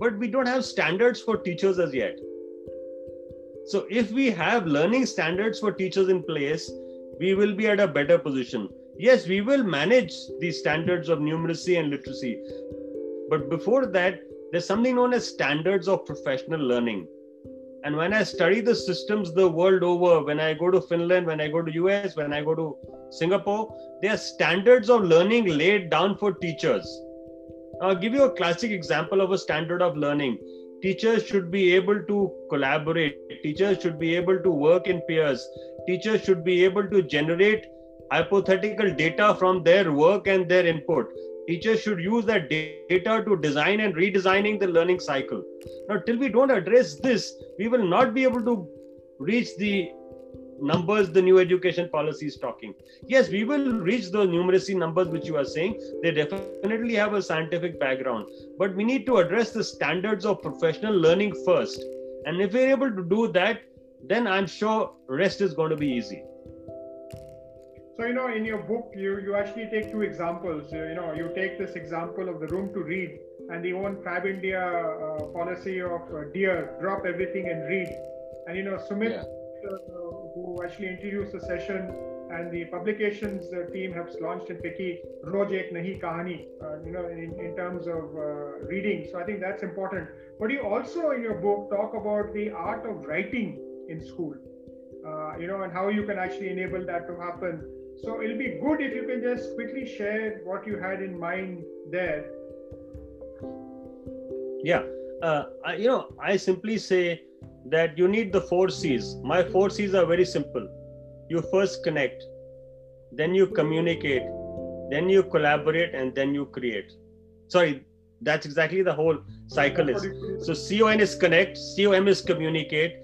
but we don't have standards for teachers as yet. So if we have learning standards for teachers in place we will be at a better position. Yes we will manage the standards of numeracy and literacy but before that, there's something known as standards of professional learning. And when I study the systems the world over, when I go to Finland, when I go to US, when I go to Singapore, there are standards of learning laid down for teachers. I'll give you a classic example of a standard of learning. Teachers should be able to collaborate. Teachers should be able to work in pairs. Teachers should be able to generate hypothetical data from their work and their input teachers should use that data to design and redesigning the learning cycle. Now till we don't address this we will not be able to reach the numbers the new education policy is talking. Yes we will reach the numeracy numbers which you are saying. They definitely have a scientific background. But we need to address the standards of professional learning first. And if we're able to do that then i'm sure rest is going to be easy so, you know, in your book, you, you actually take two examples. You know, you take this example of the room to read and the own Fab India uh, policy of uh, Dear, drop everything and read. And, you know, Sumit, yeah. uh, who actually introduced the session, and the publications uh, team has launched in FICCI, Roj Ek Nahi Kahani, uh, you know, in, in terms of uh, reading. So I think that's important. But you also, in your book, talk about the art of writing in school, you know, and how you can actually enable that to happen so it'll be good if you can just quickly share what you had in mind there. Yeah, uh, I, you know, I simply say that you need the four C's. My four C's are very simple. You first connect, then you communicate, then you collaborate, and then you create. Sorry, that's exactly the whole cycle is. So CON is connect, COM is communicate,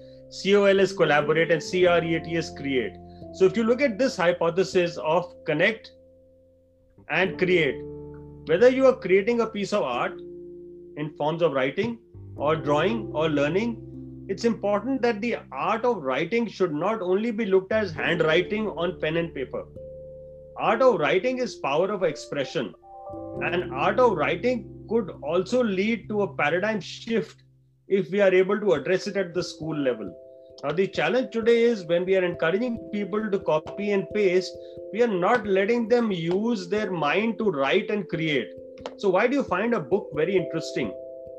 COL is collaborate, and CREAT is create. So if you look at this hypothesis of connect and create, whether you are creating a piece of art in forms of writing or drawing or learning, it's important that the art of writing should not only be looked as handwriting on pen and paper. Art of writing is power of expression, and art of writing could also lead to a paradigm shift if we are able to address it at the school level now, the challenge today is when we are encouraging people to copy and paste, we are not letting them use their mind to write and create. So, why do you find a book very interesting?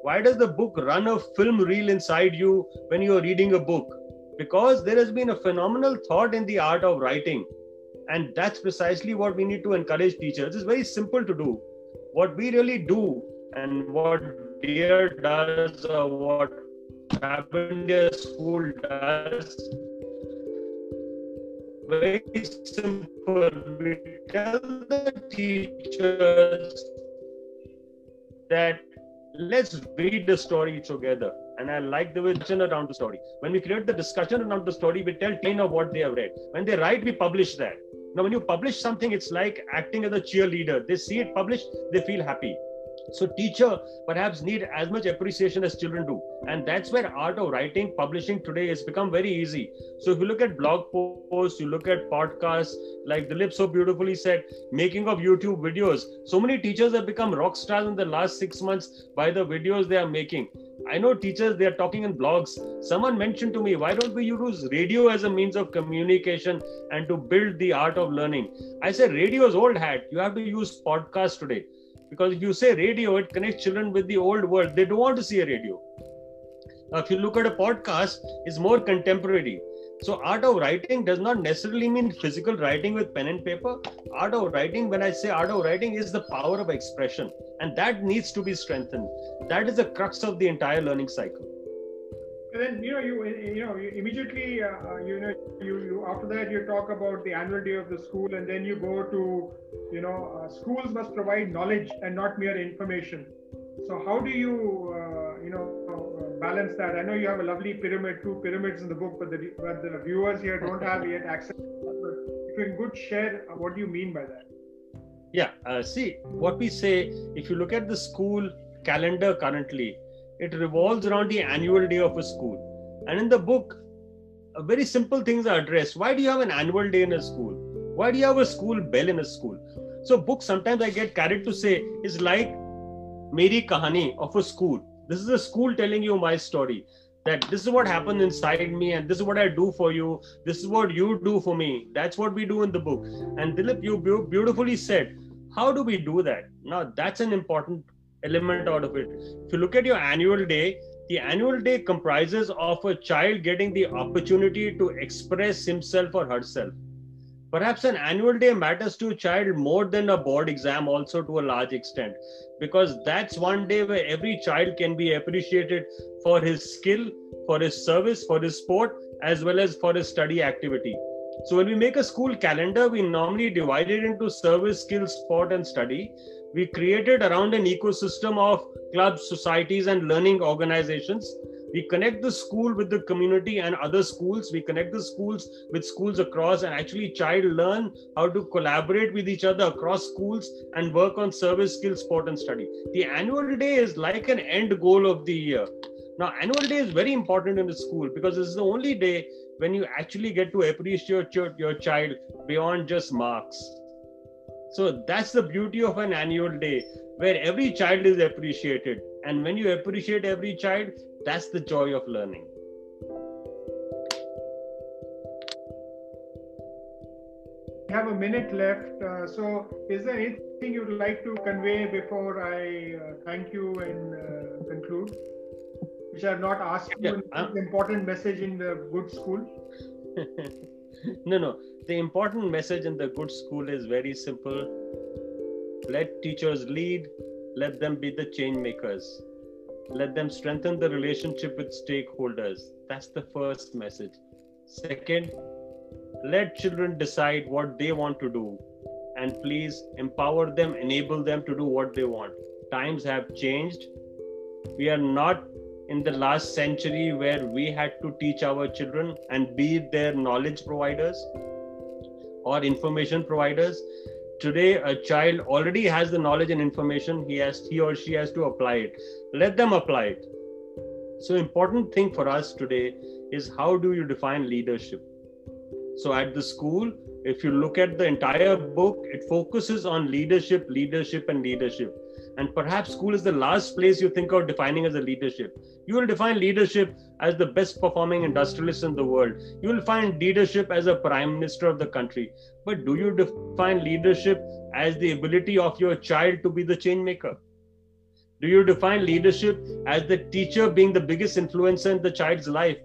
Why does the book run a film reel inside you when you're reading a book? Because there has been a phenomenal thought in the art of writing. And that's precisely what we need to encourage teachers. It's very simple to do. What we really do and what Dear does or what Ravindra School does very simple. We tell the teachers that let's read the story together. And I like the vision around the story. When we create the discussion around the story, we tell 10 of what they have read. When they write, we publish that. Now, when you publish something, it's like acting as a cheerleader. They see it published, they feel happy. So teacher perhaps need as much appreciation as children do. And that's where art of writing, publishing today has become very easy. So if you look at blog posts, you look at podcasts, like Dilip so beautifully said, making of YouTube videos. So many teachers have become rock stars in the last six months by the videos they are making. I know teachers, they are talking in blogs. Someone mentioned to me, why don't we use radio as a means of communication and to build the art of learning? I said, radio is old hat. You have to use podcasts today because if you say radio it connects children with the old world. They don't want to see a radio. Now if you look at a podcast it's more contemporary. So art of writing does not necessarily mean physical writing with pen and paper. Art of writing when i say art of writing is the power of expression. And that needs to be strengthened. That is the crux of the entire learning cycle and then you know you you know you immediately uh, uh, you know you, you after that you talk about the annual day of the school and then you go to you know uh, schools must provide knowledge and not mere information. So how do you uh, you know uh, balance that? I know you have a lovely pyramid two pyramids in the book but the but the viewers here don't have yet access. If you could share uh, what do you mean by that? Yeah see what we say if you look at the school calendar currently it revolves around the annual day of a school. And in the book, very simple things are addressed. Why do you have an annual day in a school? Why do you have a school bell in a school? So, book sometimes I get carried to say is like Meri Kahani of a school. This is a school telling you my story. That this is what happened inside me, and this is what I do for you. This is what you do for me. That's what we do in the book. And Dilip, you beautifully said, how do we do that? Now, that's an important element out of it. If you look at your annual day, the annual day comprises of a child getting the opportunity to express himself or herself. Perhaps an annual day matters to a child more than a board exam, also to a large extent, because that's one day where every child can be appreciated for his skill, for his service, for his sport, as well as for his study activity. So, when we make a school calendar, we normally divide it into service, skill, sport, and study we created around an ecosystem of clubs, societies, and learning organizations. We connect the school with the community and other schools. We connect the schools with schools across, and actually, child learn how to collaborate with each other across schools and work on service, skills, sport, and study. The annual day is like an end goal of the year. Now, annual day is very important in the school because this is the only day when you actually get to appreciate your, your child beyond just marks so that's the beauty of an annual day where every child is appreciated. And when you appreciate every child, that's the joy of learning. We have a minute left. Uh, so, is there anything you'd like to convey before I uh, thank you and uh, conclude? Which I have not asked yeah, you. An important message in the good school. no, no. The important message in the good school is very simple. Let teachers lead, let them be the change makers. Let them strengthen the relationship with stakeholders. That's the first message. Second, let children decide what they want to do and please empower them, enable them to do what they want. Times have changed. We are not in the last century where we had to teach our children and be their knowledge providers or information providers. Today a child already has the knowledge and information he has he or she has to apply it. Let them apply it. So important thing for us today is how do you define leadership? So at the school if you look at the entire book it focuses on leadership leadership and leadership and perhaps school is the last place you think of defining as a leadership. You will define leadership as the best performing industrialist in the world. You will find leadership as a prime minister of the country. But do you define leadership as the ability of your child to be the change maker? Do you define leadership as the teacher being the biggest influencer in the child's life?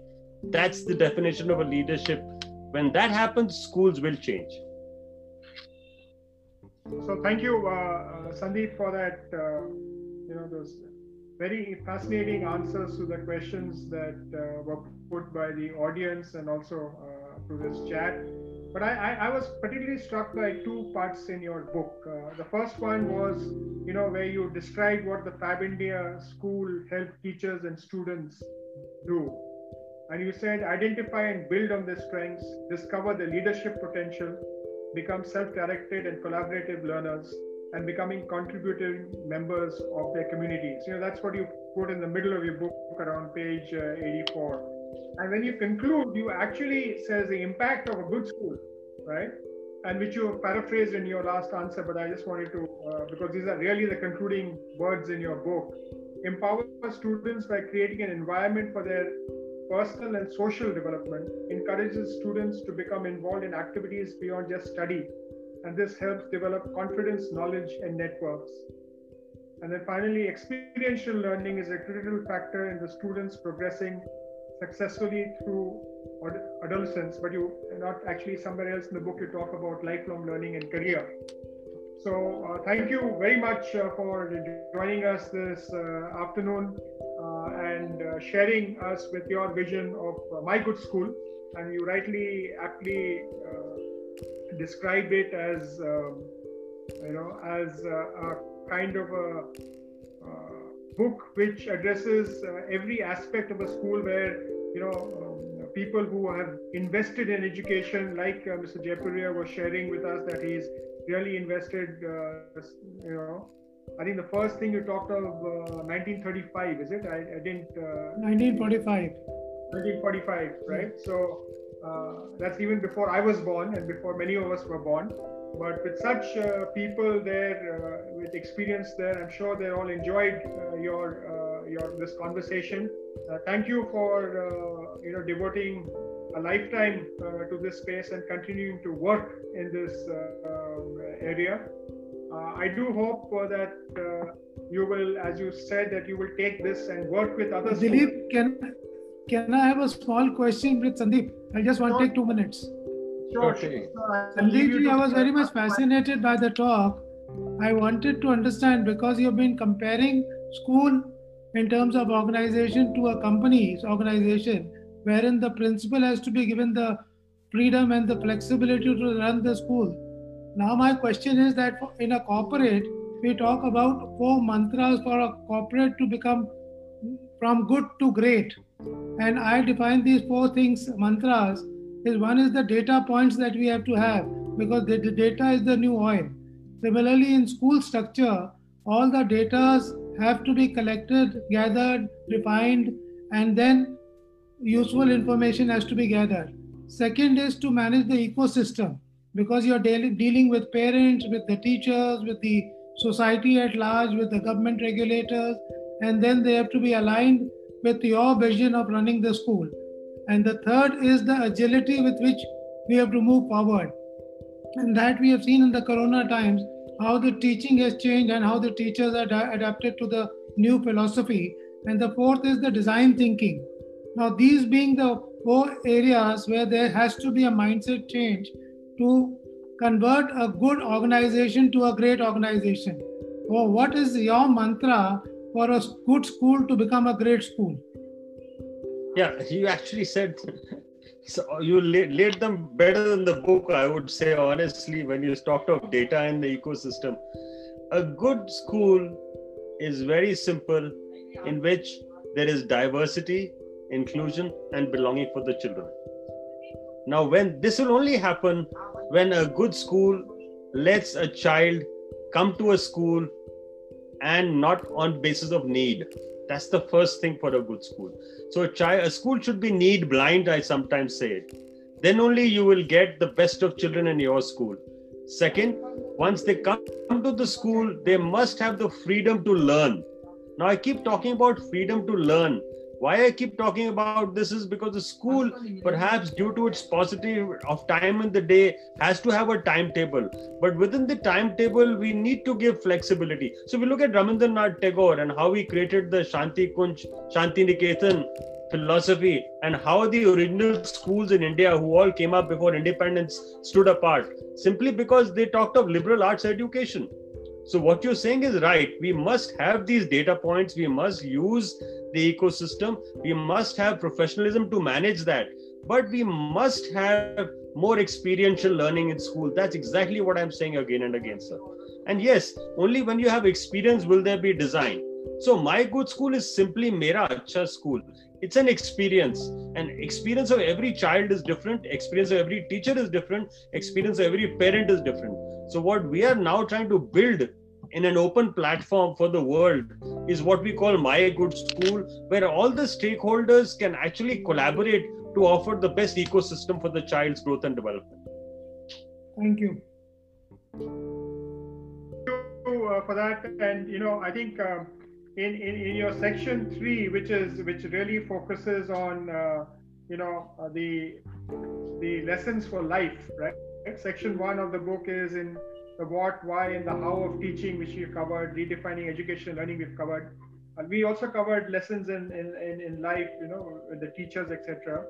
That's the definition of a leadership. When that happens, schools will change. So thank you, uh, uh, Sandeep, for that. Uh, you know those very fascinating answers to the questions that uh, were put by the audience and also uh, through this chat. But I, I, I, was particularly struck by two parts in your book. Uh, the first one was, you know, where you described what the Fab India school helped teachers and students do. And you said identify and build on their strengths, discover the leadership potential, become self-directed and collaborative learners, and becoming contributing members of their communities. You know, that's what you put in the middle of your book around page uh, 84. And when you conclude, you actually says the impact of a good school, right? And which you paraphrased in your last answer, but I just wanted to, uh, because these are really the concluding words in your book. Empower students by creating an environment for their personal and social development, encourages students to become involved in activities beyond just study, and this helps develop confidence, knowledge, and networks. And then finally, experiential learning is a critical factor in the students progressing successfully through adolescence, but you not actually somewhere else in the book you talk about lifelong learning and career. So uh, thank you very much uh, for joining us this uh, afternoon and uh, sharing us with your vision of uh, my good school. And you rightly, aptly described it as um, you know as a, kind of a book which addresses uh, every aspect of a school where you know um, people who have invested in education like uh, mr Jaipuria was sharing with us that he's really invested uh, you know i think the first thing you talked of 1935 uh, is it? I, I didn't 1945 uh, 1945 right? So uh, that's even before i was born and before many of us were born. But with such uh, people there uh, with experience there i'm sure they all enjoyed uh, your uh, your this conversation. Uh, thank you for uh, you know devoting a lifetime to this space and continuing to work in this area Uh, i do hope uh, that uh, you will as you said that you will take this and work with others Dilip, can can i have a small question with sandeep i just want to take two minutes Sure. Sandeep, I was very much fascinated by the talk. I wanted to understand because you've been comparing school in terms of organization to a company's organization, wherein the principal has to be given the freedom and the flexibility to run the school. Now, my question is that in a corporate, we talk about four mantras for a corporate to become from good to great. And I define these four things, mantras, is one is the data points that we have to have because the, the data is the new oil. Similarly, in school structure, all the data have to be collected, gathered, refined, and then useful information has to be gathered. Second is to manage the ecosystem because you're dealing with parents, with the teachers, with the society at large, with the government regulators, and then they have to be aligned with your vision of running the school. And the third is the agility with which we have to move forward. And that we have seen in the corona times how the teaching has changed and how the teachers are adapted to the new philosophy. And the fourth is the design thinking. Now, these being the four areas where there has to be a mindset change to convert a good organization to a great organization. Or what is your mantra for a good school to become a great school? yeah you actually said so you laid, them better than the book i would say honestly when you talked of data and the ecosystem a good school is very simple in which there is diversity inclusion and belonging for the children now when this will only happen when a good school lets a child come to a school and not on basis of need that's the first thing for a good school. So a child, a school should be need blind. I sometimes say it. Then only you will get the best of children in your school. Second, once they come to the school, they must have the freedom to learn. Now I keep talking about freedom to learn Why I keep talking about this is because the school, perhaps due to its positive of time in the day, has to have a timetable. But within the timetable, we need to give flexibility. So we look at Rabindranath Tagore and how he created the Shanti Kunj, Shanti Niketan philosophy and how the original schools in India, who all came up before independence, stood apart simply because they talked of liberal arts education. So, what you're saying is right. We must have these data points, we must use the ecosystem, we must have professionalism to manage that, but we must have more experiential learning in school. That's exactly what I'm saying again and again, sir. And yes, only when you have experience will there be design. So my good school is simply Mera Acha school it's an experience. And experience of every child is different. Experience of every teacher is different. Experience of every parent is different. So what we are now trying to build in an open platform for the world is what we call my good school where all the stakeholders can actually collaborate to offer the best ecosystem for the child's growth and development. Thank you. Uh, for that. And you know i think um, in, in, in your section three, which is which really focuses on uh, you know uh, the the lessons for life, right? Section one of the book is in the what, why, and the how of teaching, which we've covered. Redefining education and learning, we've covered. We also covered lessons in in, in, life, you know, with the teachers, etc.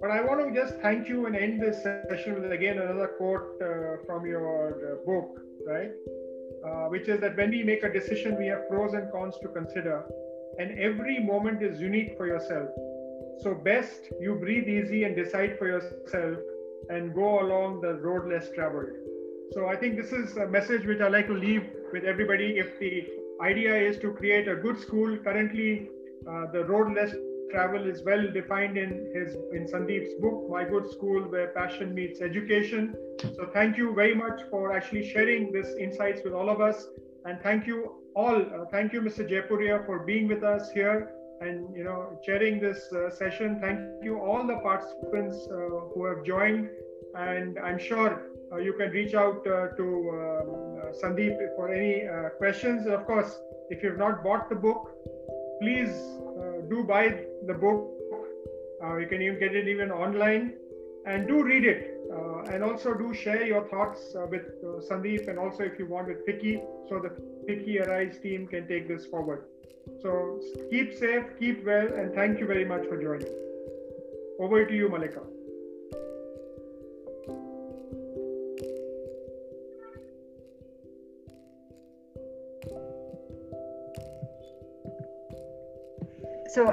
But I want to just thank you and end this session with again another quote uh, from your uh, book, right? Uh, which is that when we make a decision, we have pros and cons to consider, and every moment is unique for yourself. So, best you breathe easy and decide for yourself and go along the road less traveled. So, I think this is a message which I like to leave with everybody. If the idea is to create a good school, currently uh, the road less travel is well defined in his in Sandeep's book, My Good School, where passion meets education. So thank you very much for actually sharing this insights with all of us, and thank you all. Uh, thank you, Mr. Jaipuria, for being with us here and you know chairing this uh, session. Thank you all the participants uh, who have joined, and I'm sure uh, you can reach out uh, to um, uh, Sandeep for any questions. Of course, if you've not bought the book, please do buy the book. Uh, you can even get it even online and do read it. Uh, and also do share your thoughts uh, with uh, Sandeep and also if you want with FICCI so the FICCI Arise team can take this forward. So keep safe, keep well, and thank you very much for joining. Over to you, Malika. So